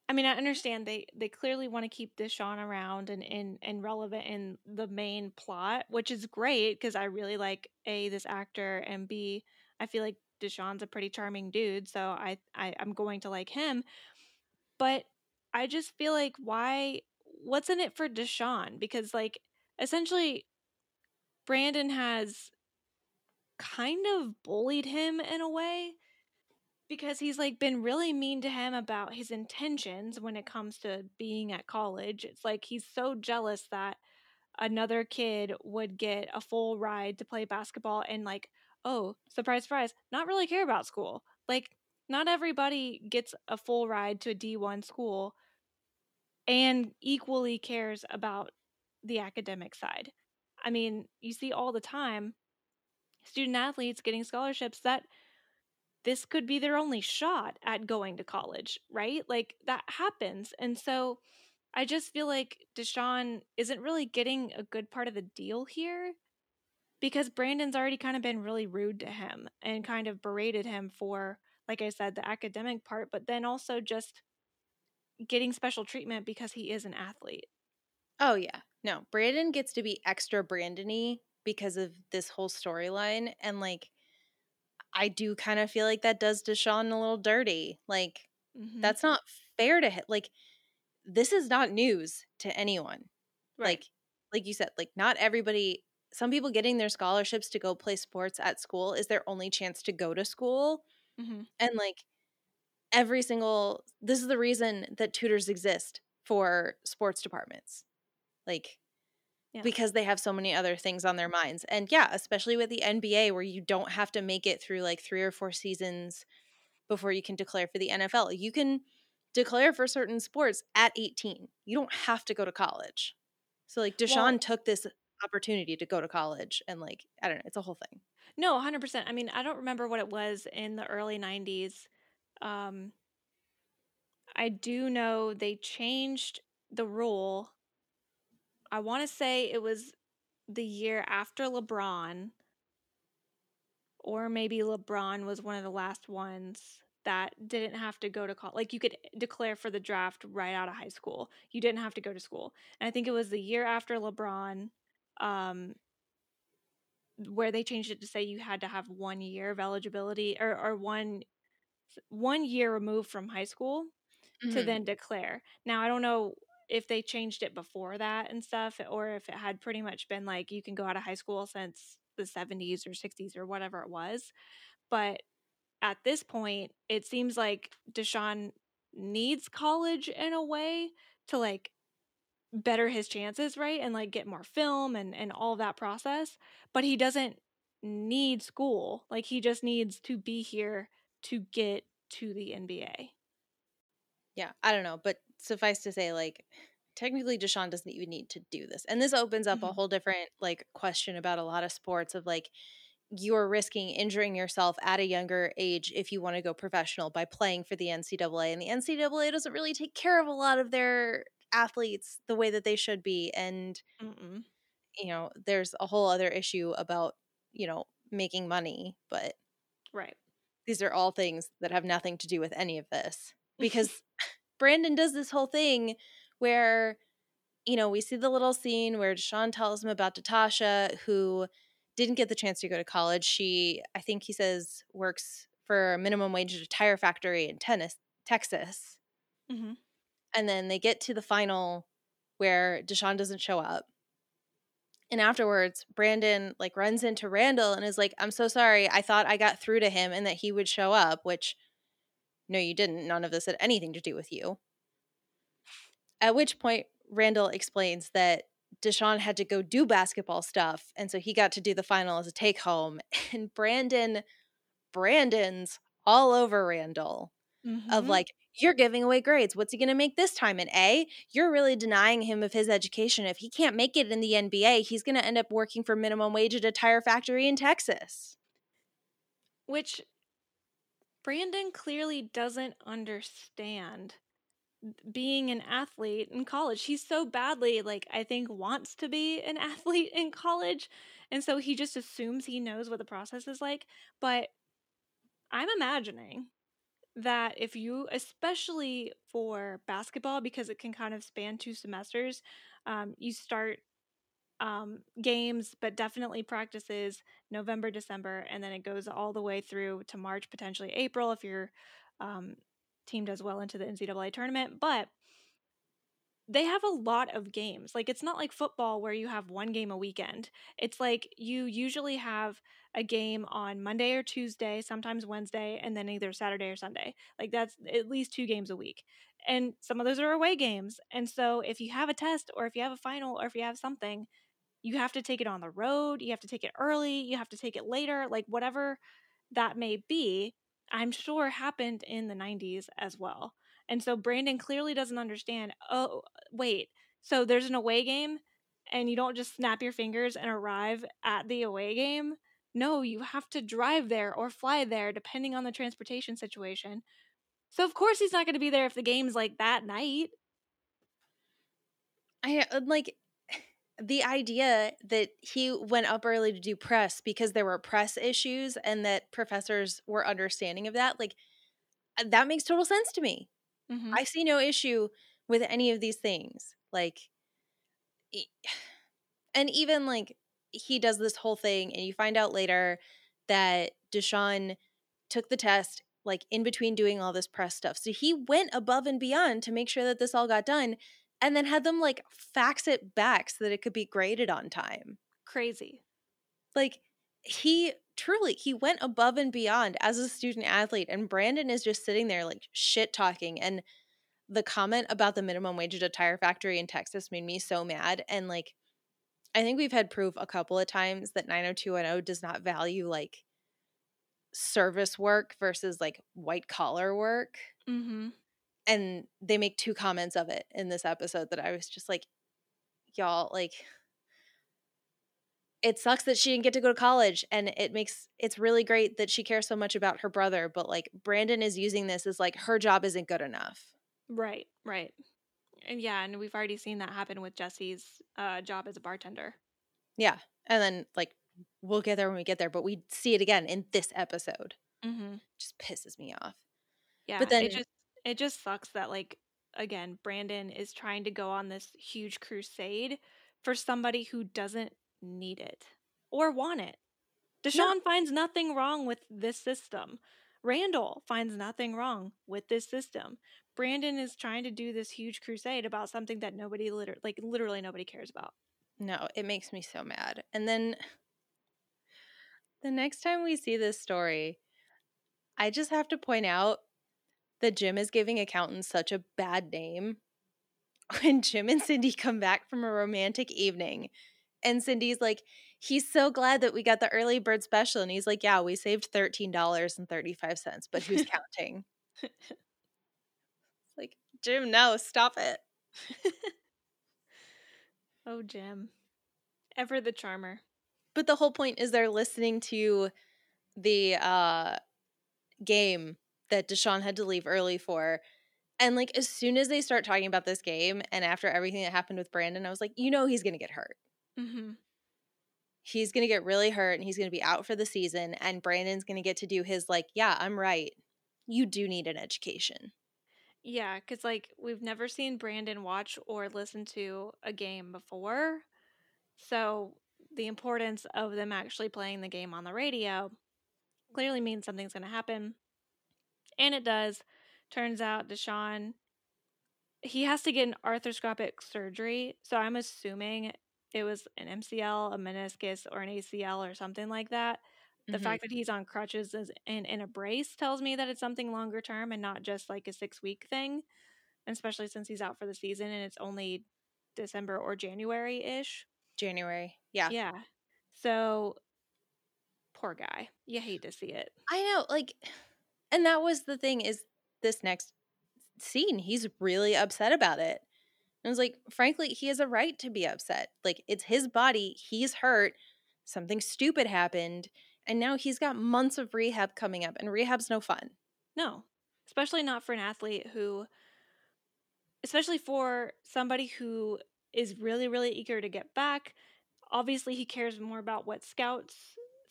I mean, I understand they they clearly want to keep Deshaun around and and and relevant in the main plot, which is great because I really like A this actor and B I feel like Deshaun's a pretty charming dude, so I, I I'm going to like him. But I just feel like why what's in it for Deshaun? Because like essentially Brandon has kind of bullied him in a way because he's like been really mean to him about his intentions when it comes to being at college. It's like he's so jealous that another kid would get a full ride to play basketball and like, oh, surprise surprise, not really care about school. Like not everybody gets a full ride to a D1 school and equally cares about the academic side. I mean, you see all the time student athletes getting scholarships that this could be their only shot at going to college, right? Like that happens. And so I just feel like Deshaun isn't really getting a good part of the deal here because Brandon's already kind of been really rude to him and kind of berated him for, like I said, the academic part, but then also just getting special treatment because he is an athlete. Oh yeah. No, Brandon gets to be extra Brandony because of this whole storyline and like I do kind of feel like that does Deshaun a little dirty. Like Mhm. that's not fair to him. Like, this is not news to anyone. Right. Like, like you said, like not everybody. Some people getting their scholarships to go play sports at school is their only chance to go to school, hmm and like every single. This is the reason that tutors exist for sports departments, like Yeah. because they have so many other things on their minds. And yeah, especially with the NBA, where you don't have to make it through like three or four seasons before you can declare for the NFL. You can declare for certain sports at 18. You don't have to go to college. So like Deshaun Well- took this opportunity to go to college and like I don't know, it's a whole thing. No, 100%. I mean, I don't remember what it was in the early 90s. Um, I do know they changed the rule. I want to say it was the year after LeBron, or maybe LeBron was one of the last ones that didn't have to go to college. Like you could declare for the draft right out of high school. You didn't have to go to school. And I think it was the year after LeBron, um, where they changed it to say you had to have one year of eligibility or, or one one year removed from high school to Mhm. then declare. Now I don't know if they changed it before that and stuff, or if it had pretty much been like you can go out of high school since the 70s or 60s or whatever it was. But at this point, it seems like Deshaun needs college in a way to like better his chances, right? And like get more film and and all that process. But he doesn't need school. Like he just needs to be here to get to the NBA. Yeah, I don't know, but suffice to say, like, technically, Deshaun doesn't even need to do this, and this opens up a Mhm. whole different like question about a lot of sports of like you're risking injuring yourself at a younger age if you want to go professional by playing for the NCAA, and the NCAA doesn't really take care of a lot of their athletes the way that they should be, and Mm-mm. you know, there's a whole other issue about you know making money, but Right. these are all things that have nothing to do with any of this [laughs] because Brandon does this whole thing where you know we see the little scene where Deshaun tells him about Natasha who didn't get the chance to go to college. She I think he says works for a minimum wage at a tire factory in tennis, Texas. hmm And then they get to the final where Deshaun doesn't show up. And afterwards, Brandon like runs into Randall and is like, I'm so sorry. I thought I got through to him and that he would show up, which no, you didn't. None of this had anything to do with you. At which point, Randall explains that Deshaun had to go do basketball stuff. And so he got to do the final as a take home. [laughs] And Brandon, Brandon's all over Randall of Mhm. like you're giving away grades what's he going to make this time? An a you're really denying him of his education. If he can't make it in the nba he's going to end up working for minimum wage at a tire factory in texas. Which Brandon clearly doesn't understand being an athlete in college. He's so badly like I think wants to be an [laughs] athlete in college and so he just assumes he knows what the process is like, but I'm imagining that if you especially for basketball because it can kind of span two semesters, um, you start um, games, but definitely practices November, December, and then it goes all the way through to March, potentially April if your um, team does well into the NCAA tournament. But they have a lot of games. Like it's not like football where you have one game a weekend. It's like you usually have a game on Monday or Tuesday, sometimes Wednesday, and then either Saturday or Sunday. Like that's at least two games a week. And some of those are away games. And so if you have a test or if you have a final or if you have something, you have to take it on the road, you have to take it early, you have to take it later, like whatever that may be, I'm sure happened in the 90s as well. And so Brandon clearly doesn't understand, oh, wait, so there's an away game and you don't just snap your fingers and arrive at the away game. No, you have to drive there or fly there depending on the transportation situation. So of course he's not going to be there if the game's like that night. i uh, like [sighs] the idea that he went up early to do press because there were press issues and that professors were understanding of that like uh, that makes total sense to me Mhm. I see no issue with any of these things. Like, [sighs] and even like he does this whole thing, and you find out later that Deshaun took the test like in between doing all this press stuff. So he went above and beyond to make sure that this all got done and then had them like fax it back so that it could be graded on time. Crazy. Like he truly he went above and beyond as a student athlete and Brandon is just sitting there like shit talking and the comment about the minimum wage at a tire factory in Texas made me so mad and like I think we've had proof a couple of times that 90210 does not value like service work versus like white collar work. Mm-hmm. And they make two comments of it in this episode that I was just like, y'all, like, it sucks that she didn't get to go to college. And it makes it's really great that she cares so much about her brother. But like, Brandon is using this as like her job isn't good enough. Right, right. And yeah, and we've already seen that happen with Jesse's uh, job as a bartender. Yeah. And then like we'll get there when we get there, but we see it again in this episode. Mm-hmm. Just pisses me off. Yeah, But then- it just it just sucks that like again, Brandon is trying to go on this huge crusade for somebody who doesn't need it or want it. Deshaun finds nothing wrong with this system. Randall finds nothing wrong with this system. Brandon is trying to do this huge crusade about something that nobody liter- like literally nobody cares about. No, it makes me so mad. And then the next time we see this story, I just have to point out that Jim is giving accountants such a bad name. [laughs] When Jim and Cindy come back from a romantic evening, and Cindy's like, he's so glad that we got the early bird special. And he's like, yeah, we saved $13.35, but who's [laughs] counting? like, Jim, no, stop it. [laughs] Oh, Jim. Ever the charmer. But the whole point is they're listening to the uh game that Deshaun had to leave early for. And like as soon as they start talking about this game and after everything that happened with Brandon, I was like, you know he's gonna get hurt. Mm-hmm. He's gonna get really hurt and he's gonna be out for the season and Brandon's gonna get to do his like, yeah, I'm right. You do need an education. Yeah, because like we've never seen Brandon watch or listen to a game before. So the importance of them actually playing the game on the radio clearly means something's going to happen. And it does. Turns out Deshaun, he has to get an arthroscopic surgery. So I'm assuming it was an MCL, a meniscus, or an ACL or something like that. The Mhm. fact that he's on crutches in, in a brace tells me that it's something longer term and not just like a six week thing, especially since he's out for the season and it's only December or January ish. January. Yeah. Yeah. So poor guy. You hate to see it. I know, like and that was the thing is this next scene, he's really upset about it. And I was like, frankly, he has a right to be upset. Like it's his body, he's hurt, something stupid happened, and now he's got months of rehab coming up, and rehab's no fun. No, especially not for an athlete who, especially for somebody who is really, really eager to get back. Obviously, he cares more about what scouts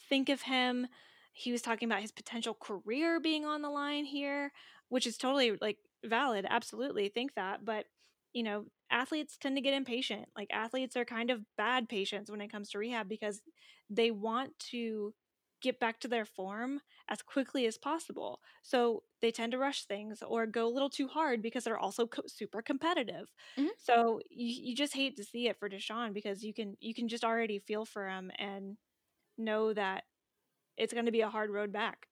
think of him. He was talking about his potential career being on the line here, which is totally like valid. Absolutely think that. But, you know, athletes tend to get impatient. Like, athletes are kind of bad patients when it comes to rehab because they want to get back to their form as quickly as possible. So they tend to rush things or go a little too hard because they're also co- super competitive. Mhm. So you, you just hate to see it for Deshaun because you can you can just already feel for him and know that it's going to be a hard road back.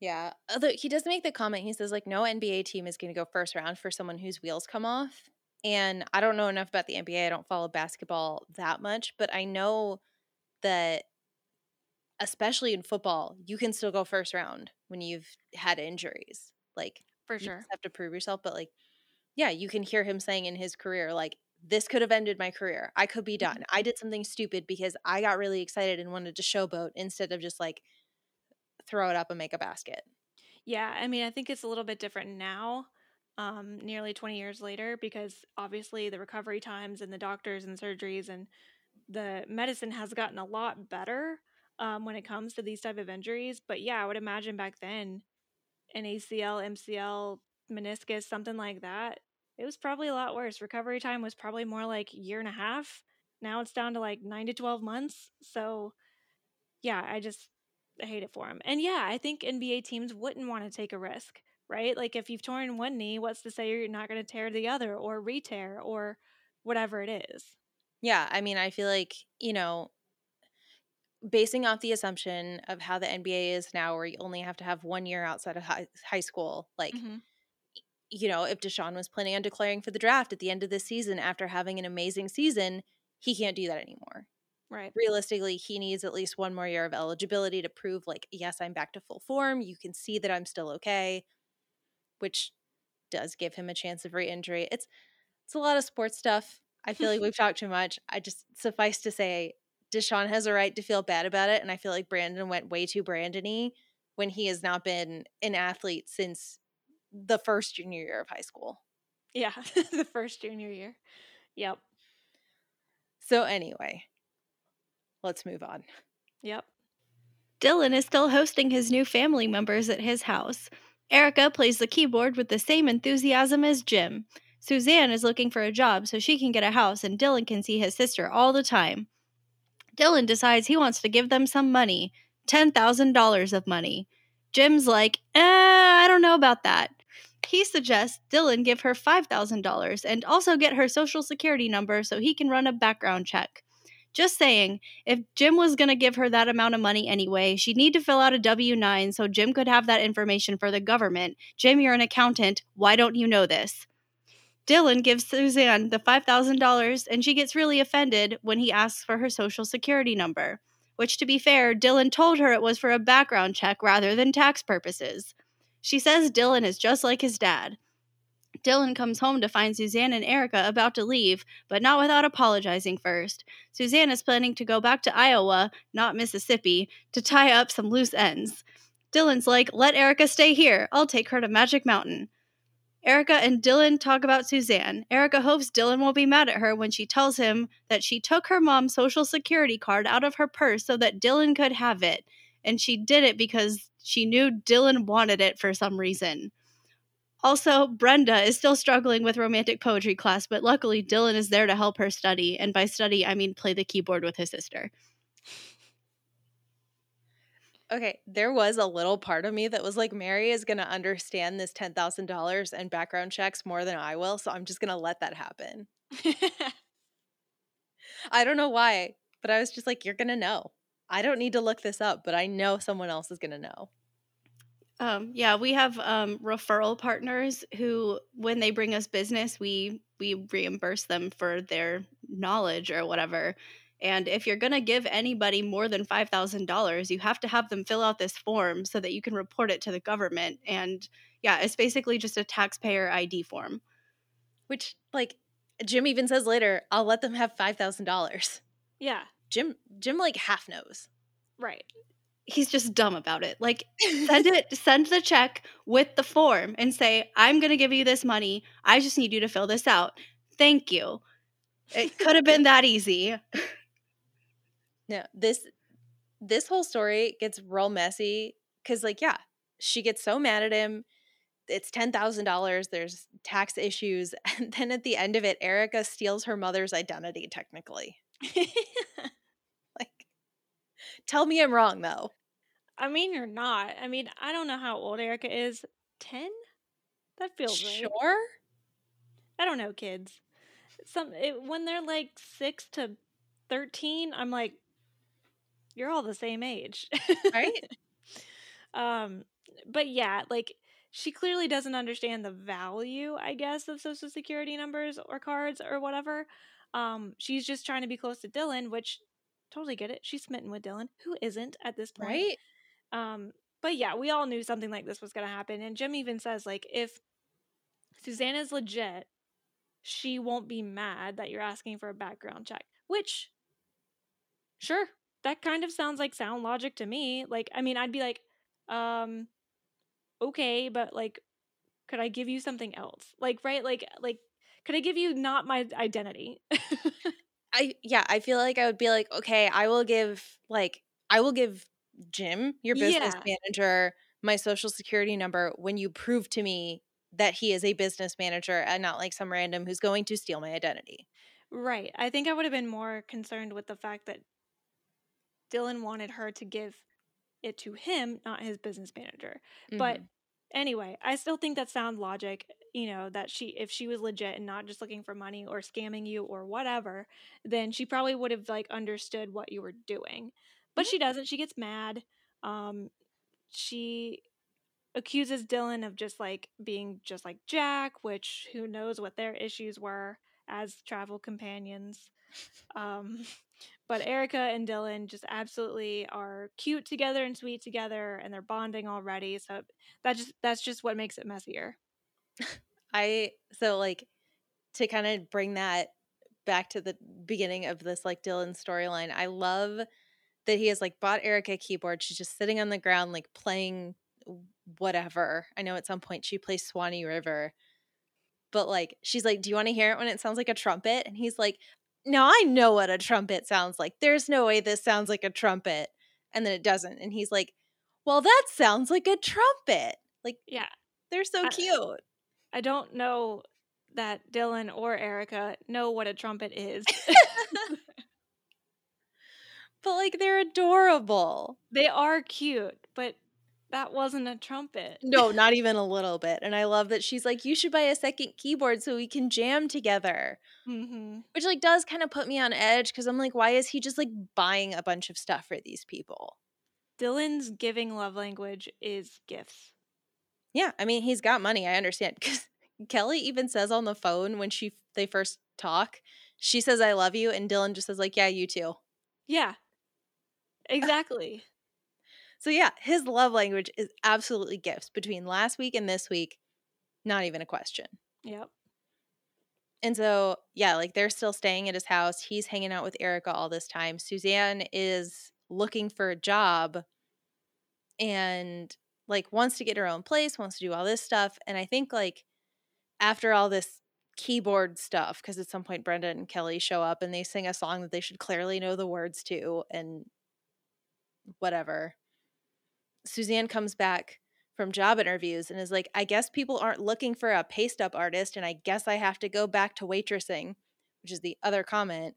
Yeah. Although he does make the comment, he says, like, no NBA team is going to go first round for someone whose wheels come off. And I don't know enough about the NBA. I don't follow basketball that much, but I know that, especially in football, you can still go first round when you've had injuries. Like, For you sure. just have to prove yourself. But, like, yeah, you can hear him saying in his career, like, this could have ended my career. I could be done. Mm-hmm. I did something stupid because I got really excited and wanted to showboat instead of just like throw it up and make a basket. Yeah, I mean, I think it's a little bit different now, um, nearly 20 years later, because obviously the recovery times and the doctors and surgeries and the medicine has gotten a lot better um, when it comes to these type of injuries. But yeah, I would imagine back then, an ACL, MCL, meniscus, something like that, it was probably a lot worse. Recovery time was probably more like year and a half. Now it's down to like nine to 12 months. So yeah, I just I hate it for him. And yeah, I think NBA teams wouldn't want to take a risk, right? Like if you've torn one knee, what's to say you're not going to tear the other or re-tear or whatever it is? Yeah, I mean, I feel like, you know, basing off the assumption of how the NBA is now, where you only have to have one year outside of high, high school, like, Mm-hmm. you know, if Deshaun was planning on declaring for the draft at the end of this season after having an amazing season, he can't do that anymore. Right. Realistically, he needs at least one more year of eligibility to prove, like, yes, I'm back to full form. You can see that I'm still okay, which does give him a chance of re-injury. It's it's a lot of sports stuff. I feel like [laughs] we've talked too much. I just suffice to say, Deshaun has a right to feel bad about it, and I feel like Brandon went way too Brandony when he has not been an athlete since the first junior year of high school. Yeah. [laughs] the first junior year. Yep. So anyway, let's move on. Yep. Dylan is still hosting his new family members at his house. Erica plays the keyboard with the same enthusiasm as Jim. Suzanne is looking for a job so she can get a house and Dylan can see his sister all the time. Dylan decides he wants to give them some money $10,000 of money. Jim's like, eh, I don't know about that. He suggests Dylan give her $5,000 and also get her social security number so he can run a background check. Just saying, if Jim was going to give her that amount of money anyway, she'd need to fill out a W 9 so Jim could have that information for the government. Jim, you're an accountant. Why don't you know this? Dylan gives Suzanne the $5,000 and she gets really offended when he asks for her social security number. Which, to be fair, Dylan told her it was for a background check rather than tax purposes. She says Dylan is just like his dad. Dylan comes home to find Suzanne and Erica about to leave, but not without apologizing first. Suzanne is planning to go back to Iowa, not Mississippi, to tie up some loose ends. Dylan's like, let Erica stay here. I'll take her to Magic Mountain. Erica and Dylan talk about Suzanne. Erica hopes Dylan will be mad at her when she tells him that she took her mom's social security card out of her purse so that Dylan could have it. And she did it because she knew Dylan wanted it for some reason. Also, Brenda is still struggling with romantic poetry class, but luckily Dylan is there to help her study. And by study, I mean play the keyboard with his sister. Okay, there was a little part of me that was like, Mary is going to understand this $10,000 and background checks more than I will, so I'm just going to let that happen. [laughs] I don't know why, but I was just like, you're going to know. I don't need to look this up, but I know someone else is going to know. Um, yeah, we have um, referral partners who, when they bring us business, we we reimburse them for their knowledge or whatever. And if you're going to give anybody more than $5,000, you have to have them fill out this form so that you can report it to the government. And yeah, it's basically just a taxpayer ID form. Which, like, Jim even says later, I'll let them have $5,000. yeah. Jim, Jim, like, half knows. Right. He's just dumb about it. Like, send [laughs] it, send the check with the form and say, I'm going to give you this money. I just need you to fill this out. Thank you. It could have been that easy. No, this this whole story gets real messy because, like, yeah, she gets so mad at him. It's ten thousand dollars. There's tax issues, [laughs] and then at the end of it, Erica steals her mother's identity. Technically, [laughs] like, tell me I'm wrong though. I mean, you're not. I mean, I don't know how old Erica is. 10? That feels right. Sure. I don't know, kids. Some it, when they're like 6 to 13, I'm like you're all the same age. Right? [laughs] um but yeah, like she clearly doesn't understand the value, I guess, of social security numbers or cards or whatever. Um she's just trying to be close to Dylan, which totally get it. She's smitten with Dylan. Who isn't at this point? Right? Um, but yeah, we all knew something like this was going to happen. And Jim even says, like, if Susanna's legit, she won't be mad that you're asking for a background check. Which, sure, that kind of sounds like sound logic to me. Like, I mean, I'd be like, um, okay, but like, could I give you something else? Like, right? Like, like, could I give you not my identity? [laughs] I yeah, I feel like I would be like, okay, I will give like I will give Jim, your business Yeah. manager, my social security number when you prove to me that he is a business manager and not like some random who's going to steal my identity. Right. I think I would have been more concerned with the fact that Dylan wanted her to give it to him, not his business manager. But Mhm. anyway, I still think that's sound logic, you know, that she if she was legit and not just looking for money or scamming you or whatever, then she probably would have like understood what you were doing. But she doesn't. She gets mad. Um she accuses Dylan of just like being just like Jack, which who knows what their issues were as travel companions. Um, [laughs] but Erica and Dylan just absolutely are cute together and sweet together, and they're bonding already. So that just that's just what makes it messier. [laughs] I so like to kind of bring that back to the beginning of this like Dylan storyline. I love that he has like bought Erica a keyboard. She's just sitting on the ground like playing whatever. I know at some point she plays Swanee River. But like she's like, "Do you want to hear it when it sounds like a trumpet?" And he's like, "No, I know what a trumpet sounds like. There's no way this sounds like a trumpet." And then it doesn't. And he's like, "Well, that sounds like a trumpet." Like Yeah, they're so I- cute. I don't know that Dylan or Erica know what a trumpet is. [laughs] [laughs] [laughs] But like they're adorable. they are cute, but that wasn't a trumpet. No, not [laughs] even a little bit. And I love that she's like, you should buy a second keyboard so we can jam together. hmm Which like does kind of put me on edge because I'm like, why is he just like buying a bunch of stuff for these people? Dylan's giving love language is gifts. Yeah, I mean, he's got money. I understand because [laughs] Kelly even says on the phone when she they first talk, she says, "I love you," and Dylan just says like, "Yeah, you too." Yeah. Exactly. So yeah, his love language is absolutely gifts. Between last week and this week, not even a question. yep. And so, yeah, like they're still staying at his house. He's hanging out with Erica all this time. Suzanne is looking for a job and like wants to get her own place, wants to do all this stuff. And I think like after all this keyboard stuff, because at some point Brenda and Kelly show up and they sing a song that they should clearly know the words to and whatever. Suzanne comes back from job interviews and is like, I guess people aren't looking for a paste up artist, and I guess I have to go back to waitressing, which is the other comment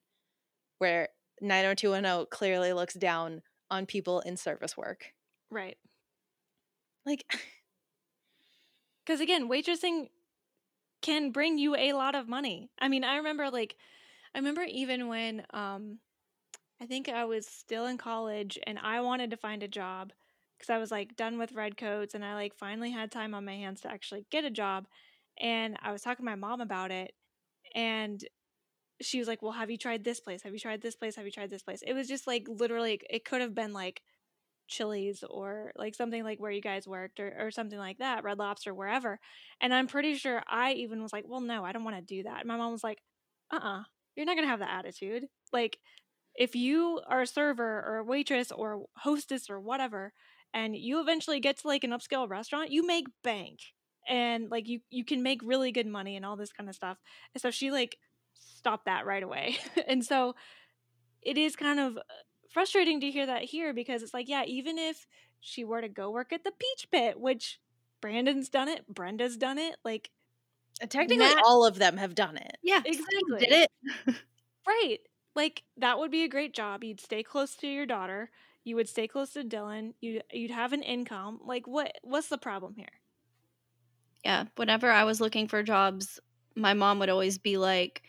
where 90210 clearly looks down on people in service work. Right. Like, [laughs] Because again, waitressing can bring you a lot of money. I mean, I remember like, I remember even when um, I think I was still in college and I wanted to find a job because I was like done with red coats and I like finally had time on my hands to actually get a job. And I was talking to my mom about it and she was like, Well, have you tried this place? Have you tried this place? Have you tried this place? It was just like literally, it could have been like Chili's or like something like where you guys worked or, or something like that, Red Lobster, wherever. And I'm pretty sure I even was like, Well, no, I don't want to do that. And my mom was like, Uh uh-uh, uh, you are not going to have that attitude. Like, if you are a server or a waitress or hostess or whatever, and you eventually get to like an upscale restaurant, you make bank and like you you can make really good money and all this kind of stuff. And so she like stopped that right away. [laughs] and so it is kind of uh, frustrating to hear that here because it's like, yeah, even if she were to go work at the Peach Pit, which Brandon's done it, Brenda's done it, like technically, Matt- all of them have done it. Yeah, Exactly. Did it? [laughs] Right. Like that would be a great job. You'd stay close to your daughter. You would stay close to Dylan. You you'd have an income. Like what what's the problem here? Yeah. Whenever I was looking for jobs, my mom would always be like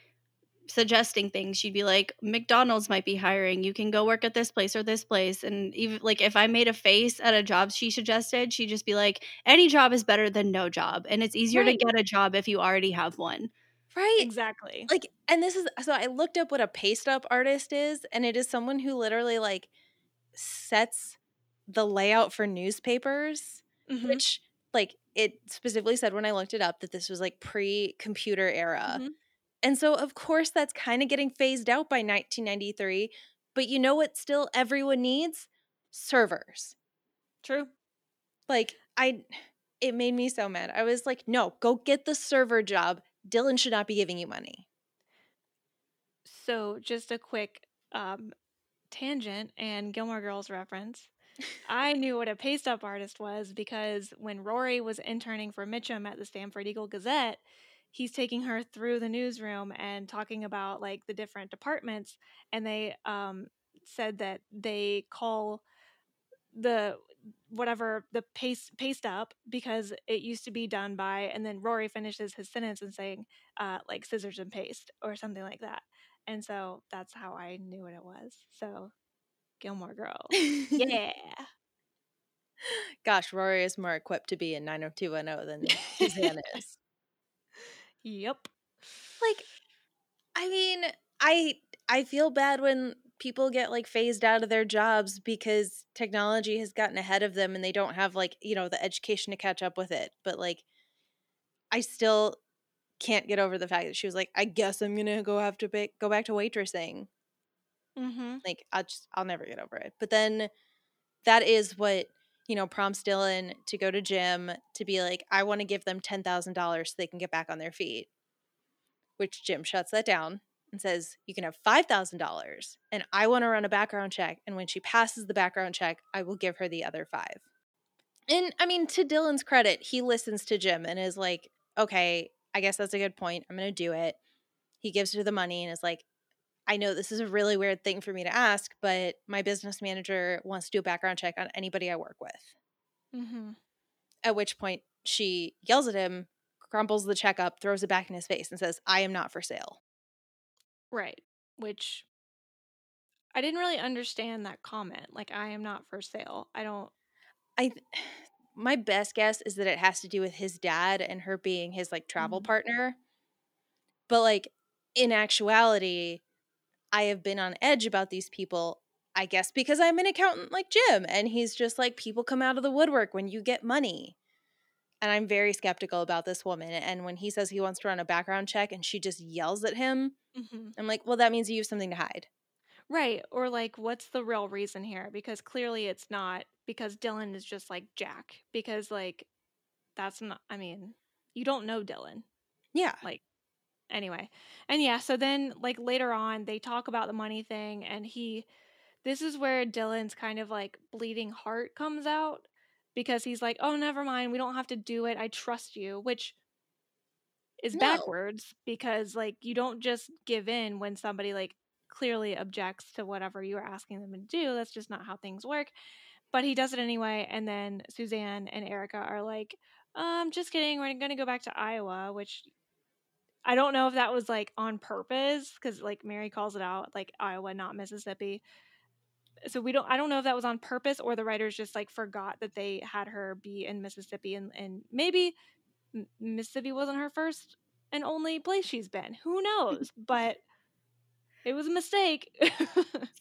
suggesting things. She'd be like, McDonald's might be hiring. You can go work at this place or this place. And even like if I made a face at a job she suggested, she'd just be like, any job is better than no job. And it's easier Right. to get a job if you already have one. Right. Exactly. like and this is so i looked up what a paste up artist is and it is someone who literally like sets the layout for newspapers Mhm. which like it specifically said when i looked it up that this was like pre-computer era Mhm. and so of course that's kind of getting phased out by 1993 but you know what still everyone needs servers True. like i it made me so mad i was like no go get the server job dylan should not be giving you money So just a quick um tangent and Gilmore Girls reference. I knew what a paste up artist was because when Rory was interning for Mitchum at the Stamford Eagle Gazette, he's taking her through the newsroom and talking about like the different departments and they um said that they call the whatever the paste paste up because it used to be done by and then Rory finishes his sentence and saying uh like scissors and paste or something like that. And so that's how I knew what it was. So Gilmore Girls. [laughs] Yeah. Gosh, Rory is more equipped to be in 90210 than Suzanne [laughs] is. Yep. Like, I mean, I I feel bad when people get like phased out of their jobs because technology has gotten ahead of them and they don't have like, you know, the education to catch up with it. But like I still can't get over the fact that she was like, I guess I'm gonna go have to ba- go back to waitressing. Mm-hmm. Like I'll just I'll never get over it. But then that is what you know prompts Dylan to go to Jim to be like, I want to give them ten thousand dollars so they can get back on their feet. Which Jim shuts that down and says, You can have $5,000 and I want to run a background check. And when she passes the background check, I will give her the other five. And I mean, to Dylan's credit, he listens to Jim and is like, Okay, I guess that's a good point. I'm going to do it. He gives her the money and is like, I know this is a really weird thing for me to ask, but my business manager wants to do a background check on anybody I work with. Mm-hmm. At which point she yells at him, crumbles the check up, throws it back in his face, and says, I am not for sale. Right. Which I didn't really understand that comment. Like, I am not for sale. I don't. I th- [sighs] my best guess is that it has to do with his dad and her being his like travel Mhm. partner. But like in actuality, I have been on edge about these people. I guess because I'm an accountant like Jim and he's just like people come out of the woodwork when you get money. And I'm very skeptical about this woman and when he says he wants to run a background check and she just yells at him, Mm-hmm. I'm like, "Well, that means you have something to hide." Right. Or, like, what's the real reason here? Because clearly it's not because Dylan is just like Jack. Because, like, that's not, I mean, you don't know Dylan. Yeah. Like, anyway and yeah so then like later on they talk about the money thing and he this is where dylan's kind of like bleeding heart comes out because he's like oh never mind we don't have to do it i trust you which is No. backwards because like you don't just give in when somebody like clearly objects to whatever you are asking them to do that's just not how things work but he does it anyway and then suzanne and erica are like um just kidding we're gonna go back to iowa which I don't know if that was like on purpose because like Mary calls it out like Iowa, not Mississippi. So we don't. I don't know if that was on purpose or the writers just like forgot that they had her be in Mississippi and and maybe M- Mississippi wasn't her first and only place she's been. Who knows? [laughs] But it was a mistake. [laughs]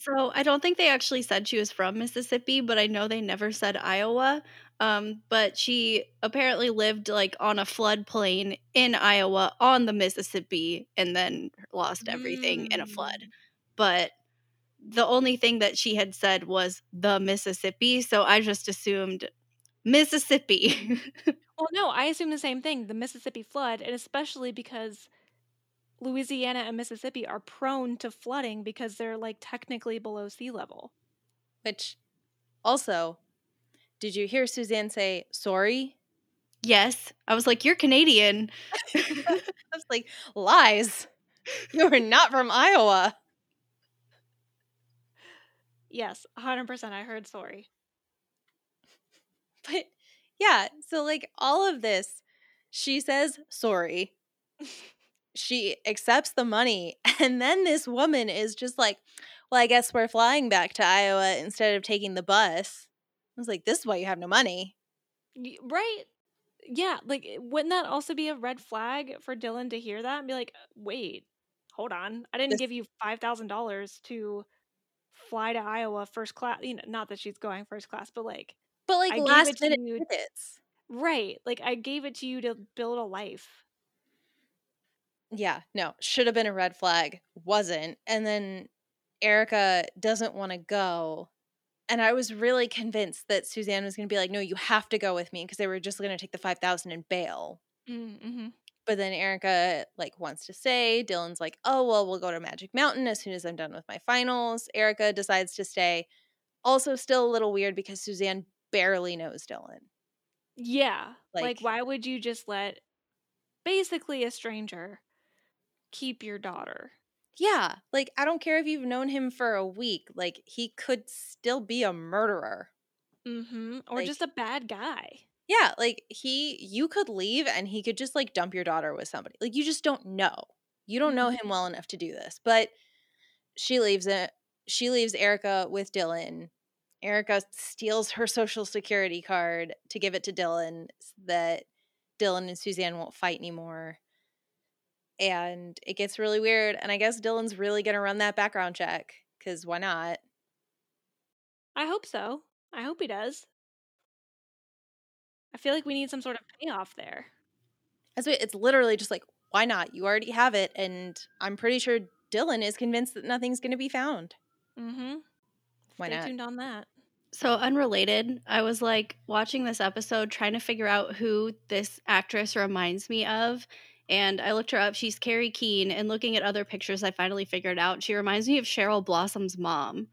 So I don't think they actually said she was from Mississippi, but I know they never said Iowa. Um, but she apparently lived like on a floodplain in Iowa on the Mississippi and then lost everything in a flood. Mm. But the only thing that she had said was the Mississippi, so I just assumed Mississippi. [laughs] well, no, I assume the same thing. The Mississippi flood, and especially because Louisiana and Mississippi are prone to flooding because they're like technically below sea level. Which also, did you hear Suzanne say sorry? yes, I was like, "You're Canadian." [laughs] I was like, lies. You are not from Iowa. Yes, 100%. I heard sorry. But yeah, so like all of this, she says sorry. She accepts the money. [laughs] And then this woman is just like, well, I guess we're flying back to Iowa instead of taking the bus. I was like, this is why you have no money. Right? Yeah, like eh, wouldn't that also be a red flag for Dylan to hear that and be like, "Wait, hold on. I didn't This- give you $5,000 to fly to Iowa first class." You know, not that she's going first class, but like, But like I last minute you- right, like I gave it to you to build a life. Yeah, no, should have been a red flag. Wasn't. And then Erica doesn't want to go. And I was really convinced that Suzanne was going to be like, no, you have to go with me because they were just going to take the 5,000 and bail. Mm-hmm. But then Erica like wants to stay. Dylan's like, "Oh, well, we'll go to Magic Mountain as soon as I'm done with my finals." Erica decides to stay. Also still a little weird because Suzanne barely knows Dylan. Yeah. Like, Like- why would you just let basically a stranger keep your daughter? Yeah, like I don't care if you've known him for a week, like he could still be a murderer. Mm-hmm. Or Like- just a bad guy. Yeah, like he you could leave and he could just like dump your daughter with somebody. Like you just don't know. You don't know mm-hmm. him well enough to do this. But she leaves it. She leaves Erica with Dylan. Erica steals her social security card to give it to Dylan so that Dylan and Suzanne won't fight anymore. And it gets really weird. And I guess Dylan's really going to run that background check because why not? I hope so. I hope he does. I feel like we need some sort of payoff there. As what, it's literally just like, why not? You already have it. And I'm pretty sure Dylan is convinced that nothing's going to be found. Mm-hmm. Why Stay not? tuned on that. So unrelated, I was like watching this episode trying to figure out who this actress reminds me of. And I looked her up. She's Kerrie Keane. And looking at other pictures, I finally figured out she reminds me of Cheryl Blossom's mom.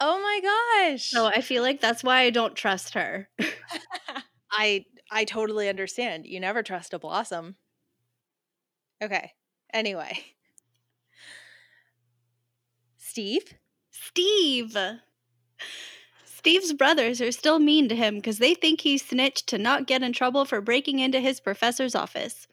Oh my gosh. So I feel like that's why I don't trust her. [laughs] I I totally understand. You never trust a blossom. Okay. Anyway. Steve? Steve! Steve's brothers are still mean to him because they think he snitched to not get in trouble for breaking into his professor's office.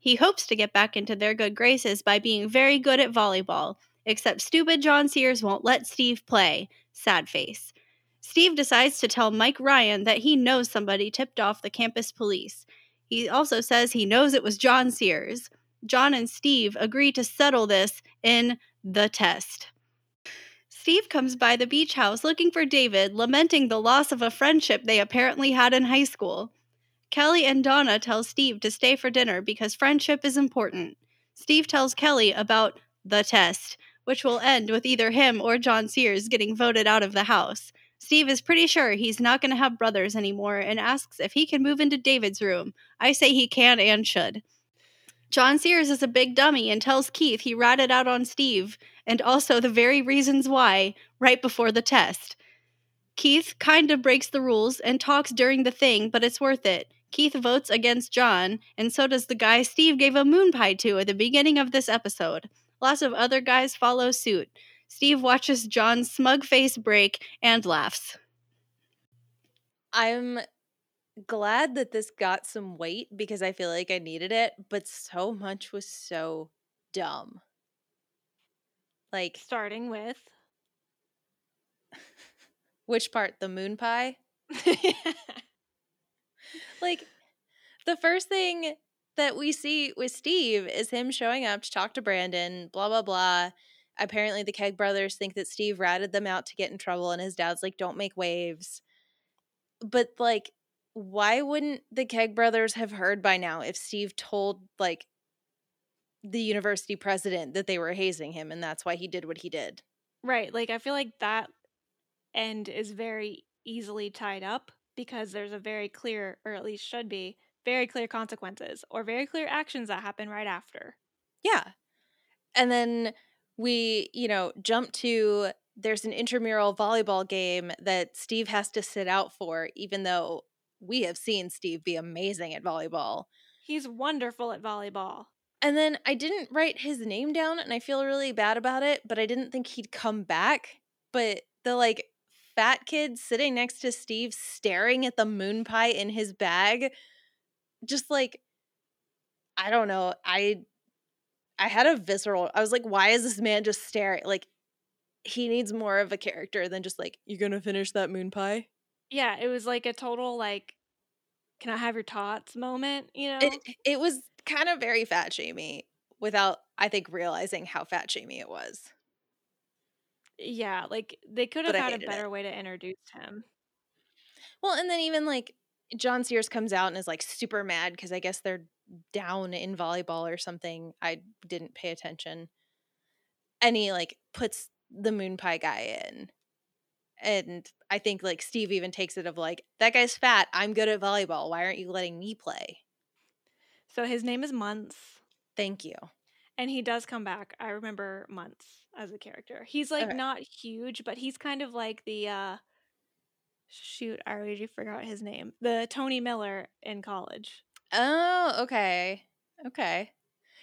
He hopes to get back into their good graces by being very good at volleyball, except stupid John Sears won't let Steve play. Sad face. Steve decides to tell Mike Ryan that he knows somebody tipped off the campus police. He also says he knows it was John Sears. John and Steve agree to settle this in the test. Steve comes by the beach house looking for David, lamenting the loss of a friendship they apparently had in high school. Kelly and Donna tell Steve to stay for dinner because friendship is important. Steve tells Kelly about the test, which will end with either him or John Sears getting voted out of the house. Steve is pretty sure he's not going to have brothers anymore and asks if he can move into David's room. I say he can and should. John Sears is a big dummy and tells Keith he ratted out on Steve and also the very reasons why right before the test. Keith kind of breaks the rules and talks during the thing, but it's worth it. Keith votes against John, and so does the guy Steve gave a moon pie to at the beginning of this episode. Lots of other guys follow suit. Steve watches John's smug face break and laughs. I'm glad that this got some weight because I feel like I needed it, but so much was so dumb. Like Starting with. [laughs] which part? The moon pie? [laughs] Like the first thing that we see with Steve is him showing up to talk to Brandon, blah blah blah. Apparently the Keg brothers think that Steve ratted them out to get in trouble and his dad's like don't make waves. But like why wouldn't the Keg brothers have heard by now if Steve told like the university president that they were hazing him and that's why he did what he did? right. Like, I feel like that end is very easily tied up because there's a very clear, or at least should be, very clear consequences or very clear actions that happen right after. Yeah. And then we, you know, jump to there's an intramural volleyball game that Steve has to sit out for, even though we have seen Steve be amazing at volleyball. He's wonderful at volleyball. And then I didn't write his name down and I feel really bad about it, but I didn't think he'd come back. But the like fat kid sitting next to Steve staring at the moon pie in his bag, just like, I don't know. I I had a visceral. I was like, why is this man just staring? Like, he needs more of a character than just like, you gonna finish that moon pie? Yeah, it was like a total, like, can I have your tots moment, you know? It it was kind of very fat shamey without, I think, realizing how fat shamey it was. yeah, like, they could have I had a hated it. better way to introduce him. Well, and then even like John Sears comes out and is like super mad because I guess they're down in volleyball or something. I didn't pay attention. And he like puts the moon pie guy in. And I think like Steve even takes it of like, that guy's fat. I'm good at volleyball. Why aren't you letting me play? So his name is Muntz, Thank you. and he does come back. I remember Muntz as a character. He's like Okay. not huge, but he's kind of like the uh shoot, I already forgot his name. The Tony Miller in college. Oh, okay. Okay.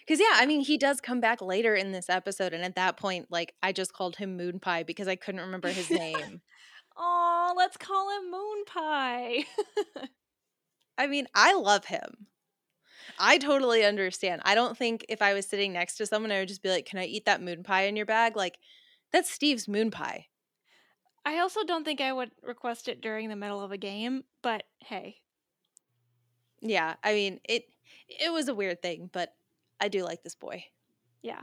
Because, yeah, I mean, he does come back later in this episode. And at that point, like, I just called him Moon Pie because I couldn't remember his name. [laughs] Oh, let's call him Moon Pie. [laughs] I mean, I love him. I totally understand. I don't think if I was sitting next to someone, I would just be like, "Can I eat that moon pie in your bag?" Like, that's Steve's moon pie. I also don't think I would request it during the middle of a game, but hey. Yeah, I mean, it it was a weird thing, but I do like this boy. Yeah.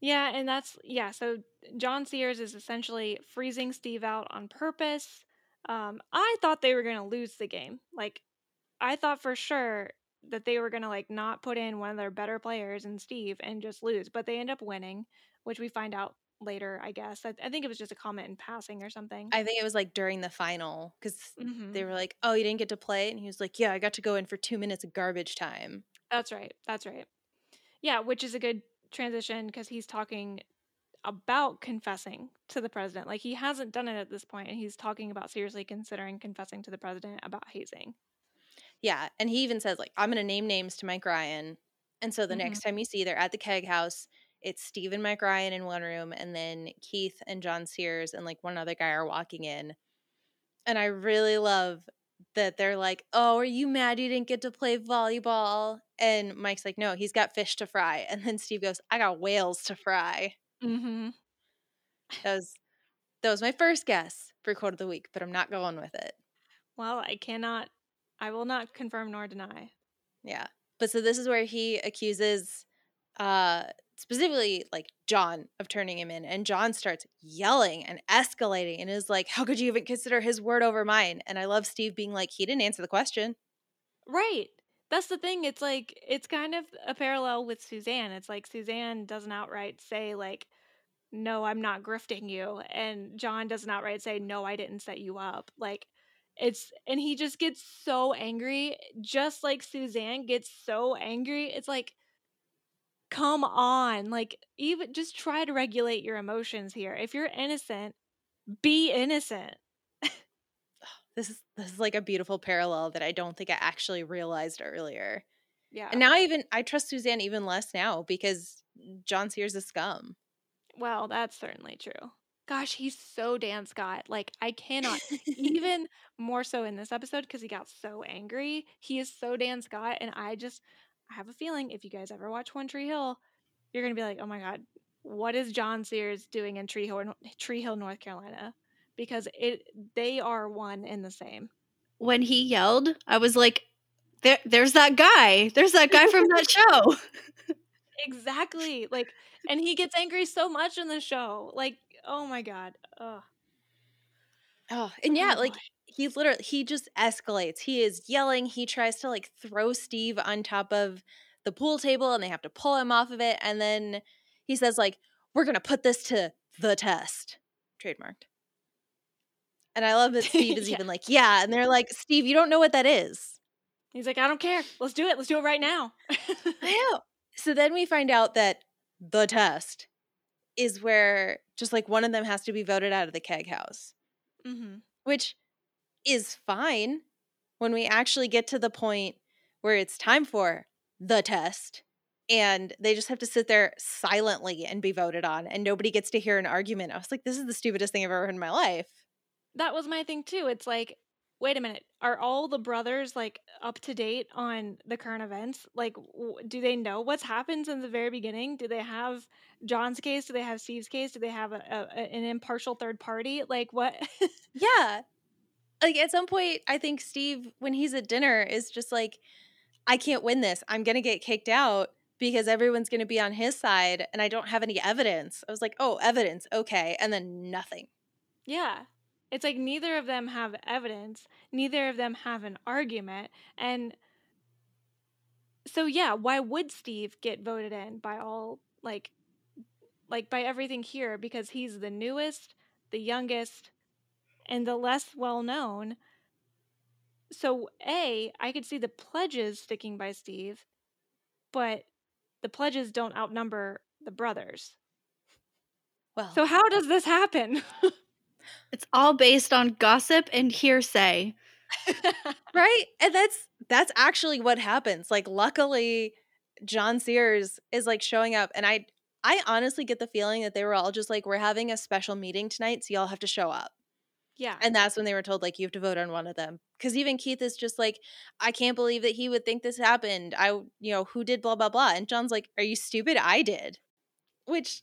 Yeah, and that's yeah, so John Sears is essentially freezing Steve out on purpose. Um, I thought they were gonna lose the game. Like I thought for sure that they were gonna like not put in one of their better players in Steve and just lose, but they end up winning, which we find out later, I guess. I, I think it was just a comment in passing or something. I think it was like during the final because Mhm. they were like, "Oh, you didn't get to play," and he was like, "Yeah, I got to go in for two minutes of garbage time." That's right. That's right. Yeah, which is a good transition because he's talking about confessing to the president. Like he hasn't done it at this point, and he's talking about seriously considering confessing to the president about hazing. Yeah, and he even says like, "I'm going to name names to Mike Ryan," and so the Mhm. next time you see they're at the keg house, it's Steve and Mike Ryan in one room, and then Keith and John Sears and like one other guy are walking in, and I really love that they're like, "Oh, are you mad you didn't get to play volleyball?" And Mike's like, "No, he's got fish to fry," and then Steve goes, "I got whales to fry." Mm-hmm. That was that was my first guess for quote of the week, but I'm not going with it. Well, I cannot, I will not confirm nor deny. Yeah. But so this is where he accuses uh specifically like John of turning him in and John starts yelling and escalating and is like how could you even consider his word over mine and I love Steve being like he didn't answer the question. Right. That's the thing. It's like it's kind of a parallel with Suzanne. It's like Suzanne doesn't outright say like, "No, I'm not grifting you," and John doesn't outright say, "No, I didn't set you up." Like, it's and he just gets so angry, just like Suzanne gets so angry. It's like, come on, like even just try to regulate your emotions here. If you're innocent, be innocent. This is this is like a beautiful parallel that I don't think I actually realized earlier. Yeah. And now I even I trust Suzanne even less now because John Sears is scum. Well, that's certainly true. Gosh, he's so Dan Scott. Like, I cannot, [laughs] even more so in this episode because he got so angry. He is so Dan Scott. And I just, I have a feeling if you guys ever watch One Tree Hill, you're going to be like, oh my God, what is John Sears doing in Tree Hill, Tree Hill, North Carolina? Because it, they are one and the same. When he yelled, I was like, there, there's that guy. There's that guy from that [laughs] show. Exactly. Like, and he gets angry so much in the show. Like, oh my God. Ugh. Oh, and yeah, Oh, like. He literally he just escalates. He is yelling. He tries to like throw Steve on top of the pool table and they have to pull him off of it and then he says like we're going to put this to the test. Trademarked. And I love that Steve is [laughs] Yeah. even like, "Yeah." And they're like, "Steve, you don't know what that is." He's like, I don't care. Let's do it. Let's do it right now. [laughs] I know. So then we find out that the test is where just like one of them has to be voted out of the keg house. mm-hmm. which is fine when we actually get to the point where it's time for the test and they just have to sit there silently and be voted on and nobody gets to hear an argument. I was like, this is the stupidest thing I've ever heard in my life. that was my thing too. It's like, wait a minute, are all the brothers like up to date on the current events? Like, w- do they know what's happened since the very beginning? Do they have John's case? Do they have Steve's case? Do they have a, a, an impartial third party? Like, what? [laughs] Yeah. Like at some point, I think Steve, when he's at dinner, is just like, I can't win this. I'm going to get kicked out because everyone's going to be on his side and I don't have any evidence. I was like, oh, evidence. Okay. And then nothing. yeah. It's like neither of them have evidence, neither of them have an argument. And so, yeah, why would Steve get voted in by all, like, like by everything here? Because he's the newest, the youngest, and the less well known. So, A, I could see the pledges sticking by Steve, but the pledges don't outnumber the brothers. Well, So, how uh does this happen? [laughs] It's all based on gossip and hearsay. [laughs] right and that's that's actually what happens like luckily john sears is like showing up and i i honestly get the feeling that they were all just like we're having a special meeting tonight so y'all have to show up Yeah. And that's when they were told, like, you have to vote on one of them. Because even Keith is just like, I can't believe that he would think this happened. I, you know, who did blah, blah, blah. And John's like, Are you stupid? I did. Which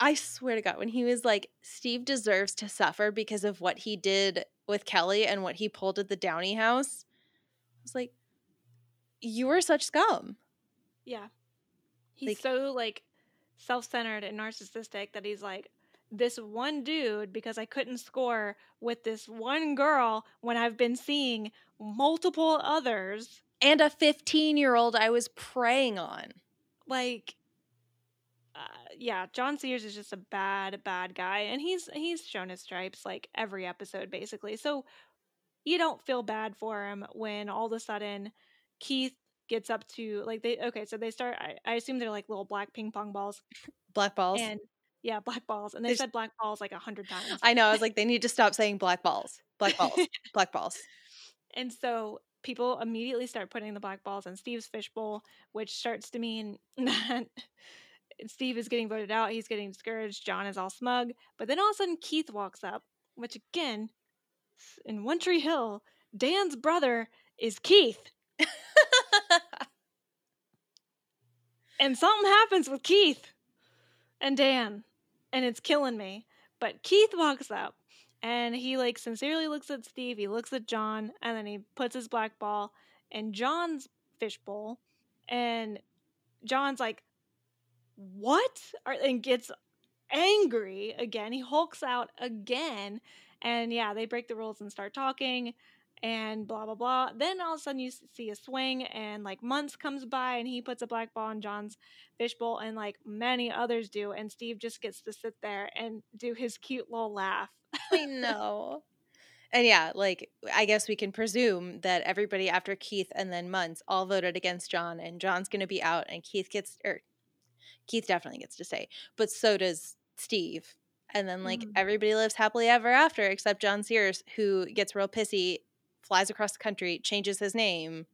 I swear to God, when he was like, Steve deserves to suffer because of what he did with Kelly and what he pulled at the Downey house, I was like, You are such scum. Yeah. He's Like- so like self-centered and narcissistic that he's like this one dude because I couldn't score with this one girl when I've been seeing multiple others And a 15 year old I was preying on. like uh, yeah, John Sears is just a bad bad guy and he's he's shown his stripes like every episode basically. So you don't feel bad for him when all of a sudden Keith gets up to like they okay, so they start I, I assume they're like little black ping pong balls [laughs] Black balls. and yeah, black balls. And they There's- said black balls like a hundred times. I know. I was like, they need to stop saying black balls. Black balls. [laughs] black balls. and so people immediately start putting the black balls in Steve's fishbowl, which starts to mean [laughs] that Steve is getting voted out. He's getting discouraged. John is all smug. But then all of a sudden, Keith walks up, which again, in One Tree Hill, Dan's brother is Keith. [laughs] And something happens with Keith and Dan, and it's killing me. But Keith walks up and he like sincerely looks at Steve, he looks at John, and then he puts his black ball in John's fishbowl, and John's like, What? And gets angry again. He hulks out again. And yeah, they break the rules and start talking and blah blah blah. Then all of a sudden you see a swing and like Muntz comes by and he puts a black ball in John's fishbowl and like many others do and Steve just gets to sit there and do his cute little laugh. I [laughs] know. And yeah, like I guess we can presume that everybody after Keith and then Muntz all voted against John, and John's going to be out, and Keith gets or Keith definitely gets to stay, but so does Steve. And then like Mhm. everybody lives happily ever after, except John Sears, who gets real pissy, flies across the country, changes his name,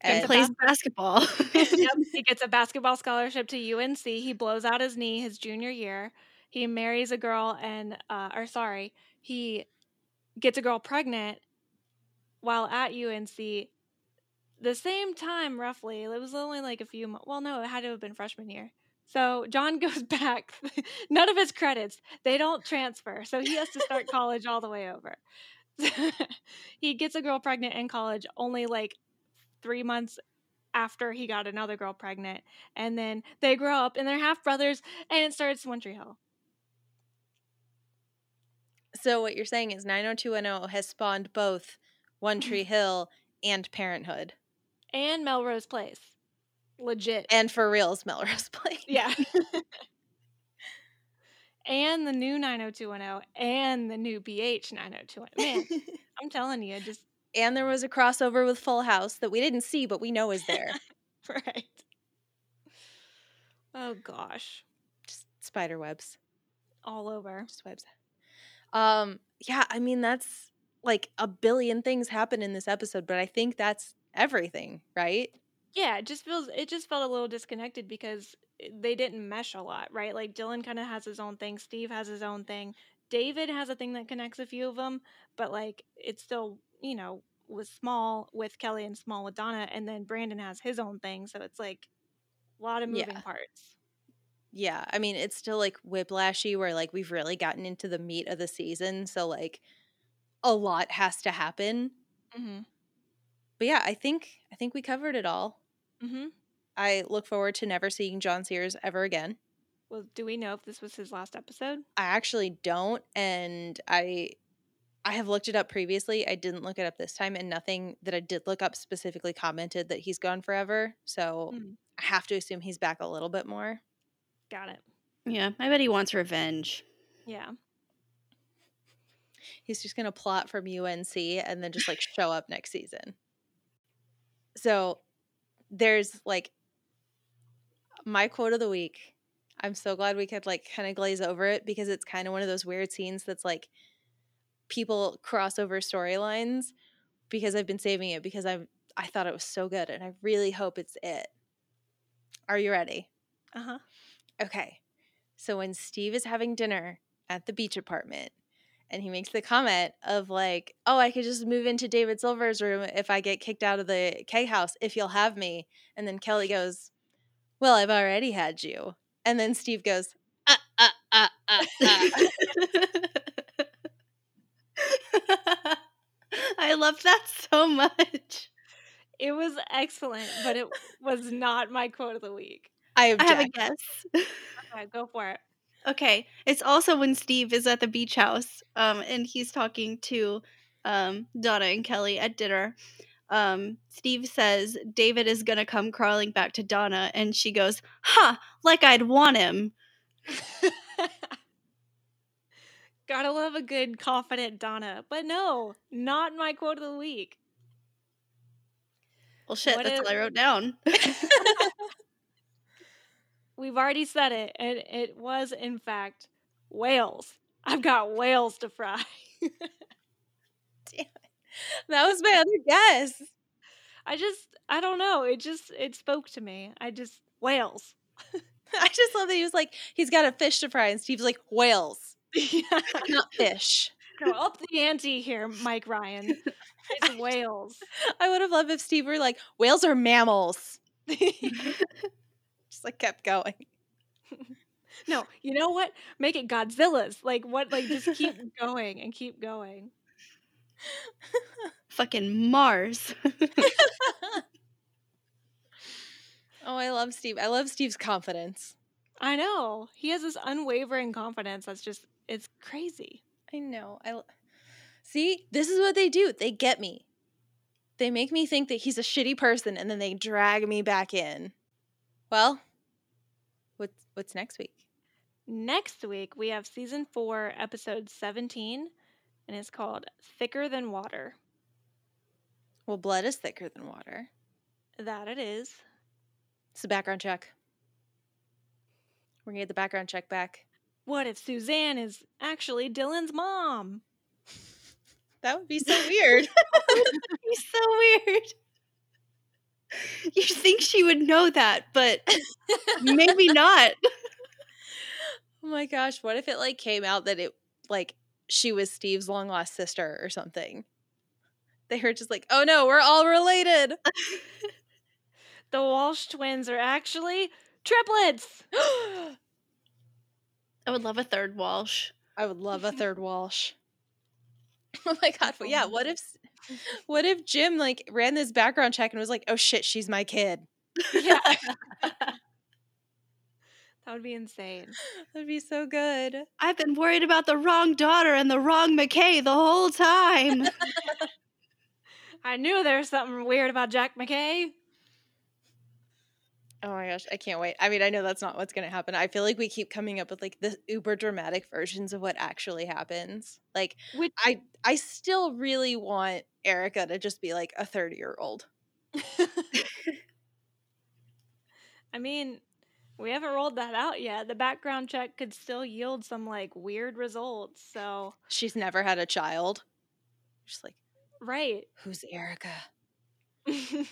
and and plays basketball. [laughs] [laughs] yep, he gets a basketball scholarship to UNC. He blows out his knee his junior year. He marries a girl and uh or sorry, he gets a girl pregnant while at UNC the same time roughly. It was only like a few mo- well no, it had to have been freshman year. So John [laughs] goes back. None of his credits. They don't transfer. So he has to start college all the way over. [laughs] he gets a girl pregnant in college only like 3 months after he got another girl pregnant and then they grow up and they're half brothers and it starts One Tree Hill. so what you're saying is 90210 has spawned both One Tree [laughs] Hill and Parenthood, And Melrose Place. Legit. and for reals, Melrose [laughs] Place. yeah. And the new 90210 and the new BH 90210. Man, [laughs] I'm telling you, just and there was a crossover with Full House that we didn't see, but we know is there. [laughs] right. Oh gosh. Just spider webs. All over. Just webs. Um, yeah, I mean that's like a billion things happen in this episode, but I think that's everything, right? Yeah, it just feels it just felt a little disconnected because they didn't mesh a lot, right? Like Dylan kind of has his own thing, Steve has his own thing, David has a thing that connects a few of them, but like it's still, you know, was small with Kelly and small with Donna, and then Brandon has his own thing, so it's like a lot of moving Yeah. parts. Yeah, I mean it's still like whiplashy where like we've really gotten into the meat of the season, so like a lot has to happen. Mm-hmm. But yeah, I think I think we covered it all. Mm-hmm. I look forward to never seeing John Sears ever again. Well, do we know if this was his last episode? I actually don't and I I have looked it up previously. I didn't look it up this time and nothing that I did look up specifically commented that he's gone forever. So Mm. I have to assume he's back a little bit more. Got it. yeah, I bet he wants revenge. Yeah. He's just going to plot from UNC and then just like show up next season. So there's like my quote of the week. I'm so glad we could like kind of glaze over it because it's kind of one of those weird scenes that's like people cross over storylines because I've been saving it because I I thought it was so good and I really hope it's it. Are you ready? Uh huh. Okay. So when Steve is having dinner at the beach apartment. And he makes the comment of like, "Oh, I could just move into David Silver's room if I get kicked out of the K house if you'll have me." And then Kelly goes, "Well, I've already had you." And then Steve goes, "Uh uh uh uh." uh. [laughs] I love that so much. It was excellent, but it was not my quote of the week. I I have a guess. Okay, go for it. Okay, it's also when Steve is at the beach house, um, and he's talking to um, Donna and Kelly at dinner. Um, Steve says David is gonna come crawling back to Donna, and she goes, "Huh, like I'd want him." [laughs] Gotta love a good, confident Donna. But no, not my quote of the week. Well, shit, What that's if- all I wrote down. [laughs] [laughs] We've already said it, and it was, in fact, whales. I've got whales to fry. [laughs] That was my other guess. I just, I don't know. It just, it spoke to me. I just, whales. [laughs] I just love that he was like, he's got a fish to fry, and Steve's like, whales, [laughs] not fish. Go up the ante here, Mike Ryan. It's whales. I would have loved if Steve were like, whales are mammals. Just like kept going. no, you know what? Make it Godzilla's. Like what? Like just keep going and keep going. [laughs] Fucking Mars. [laughs] Oh, I love Steve. I love Steve's confidence. I know he has this unwavering confidence. That's just, it's crazy. I know. I l- see. This is what they do. They get me. They make me think that he's a shitty person, and then they drag me back in. Well, what's what's next week? Next week we have season four, episode seventeen, and it's called "Thicker Than Water." Well, blood is thicker than water. That it is. It's a background check. We're gonna get the background check back. What if Suzanne is actually Dylan's mom? [laughs] That would be so weird. [laughs] He's so weird. You think she would know that, but [laughs] maybe not. oh my gosh, what if it like came out that it like she was Steve's long lost sister or something? They were just like, oh no, we're all related. [laughs] The Walsh twins are actually triplets. [gasps] I would love a third Walsh. I would love a third Walsh. [laughs] Oh my god, well, yeah, what if what if Jim like ran this background check and was like, "Oh shit, she's my kid." yeah. [laughs] that would be insane. That'd be so good. I've been worried about the wrong daughter and the wrong McKay the whole time. [laughs] I knew there was something weird about Jack McKay. Oh my gosh, I can't wait. I mean, I know that's not what's going to happen. I feel like we keep coming up with like the uber dramatic versions of what actually happens. Like Which I I still really want Erica to just be like a 30-year-old. [laughs] I mean, we haven't rolled that out yet. The background check could still yield some like weird results. So, She's never had a child. She's like, right. who's Erica? [laughs]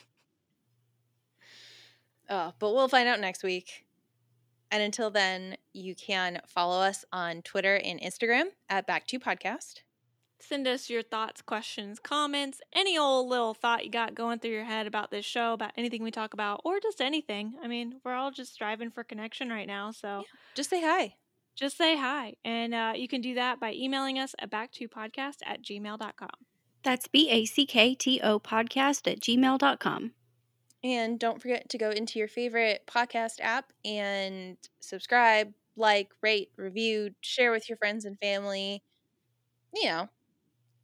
Oh, but we'll find out next week. And until then, you can follow us on Twitter and Instagram at Back2 Podcast. Send us your thoughts, questions, comments, any old little thought you got going through your head about this show, about anything we talk about, or just anything. I mean, we're all just striving for connection right now. So Just say hi. just say hi. And uh, you can do that by emailing us at back2podcast at gmail.com. That's B A C K T O podcast at gmail.com. And don't forget to go into your favorite podcast app and subscribe, like, rate, review, share with your friends and family. You know,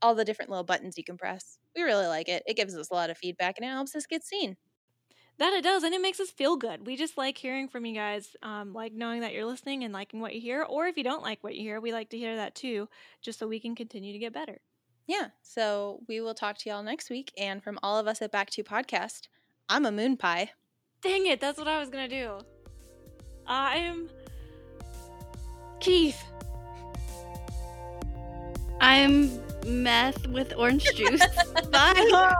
all the different little buttons you can press. We really like it. It gives us a lot of feedback and it helps us get seen. That it does, and it makes us feel good. We just like hearing from you guys, um, like knowing that you're listening and liking what you hear. Or if you don't like what you hear, we like to hear that too, just so we can continue to get better. Yeah. So we will talk to y'all next week. And from all of us at Back to Podcast, I'm a moon pie. Dang it, that's what I was gonna do. I'm Keith. I'm meth with orange juice. [laughs] Bye.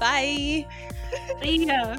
Bye. See ya.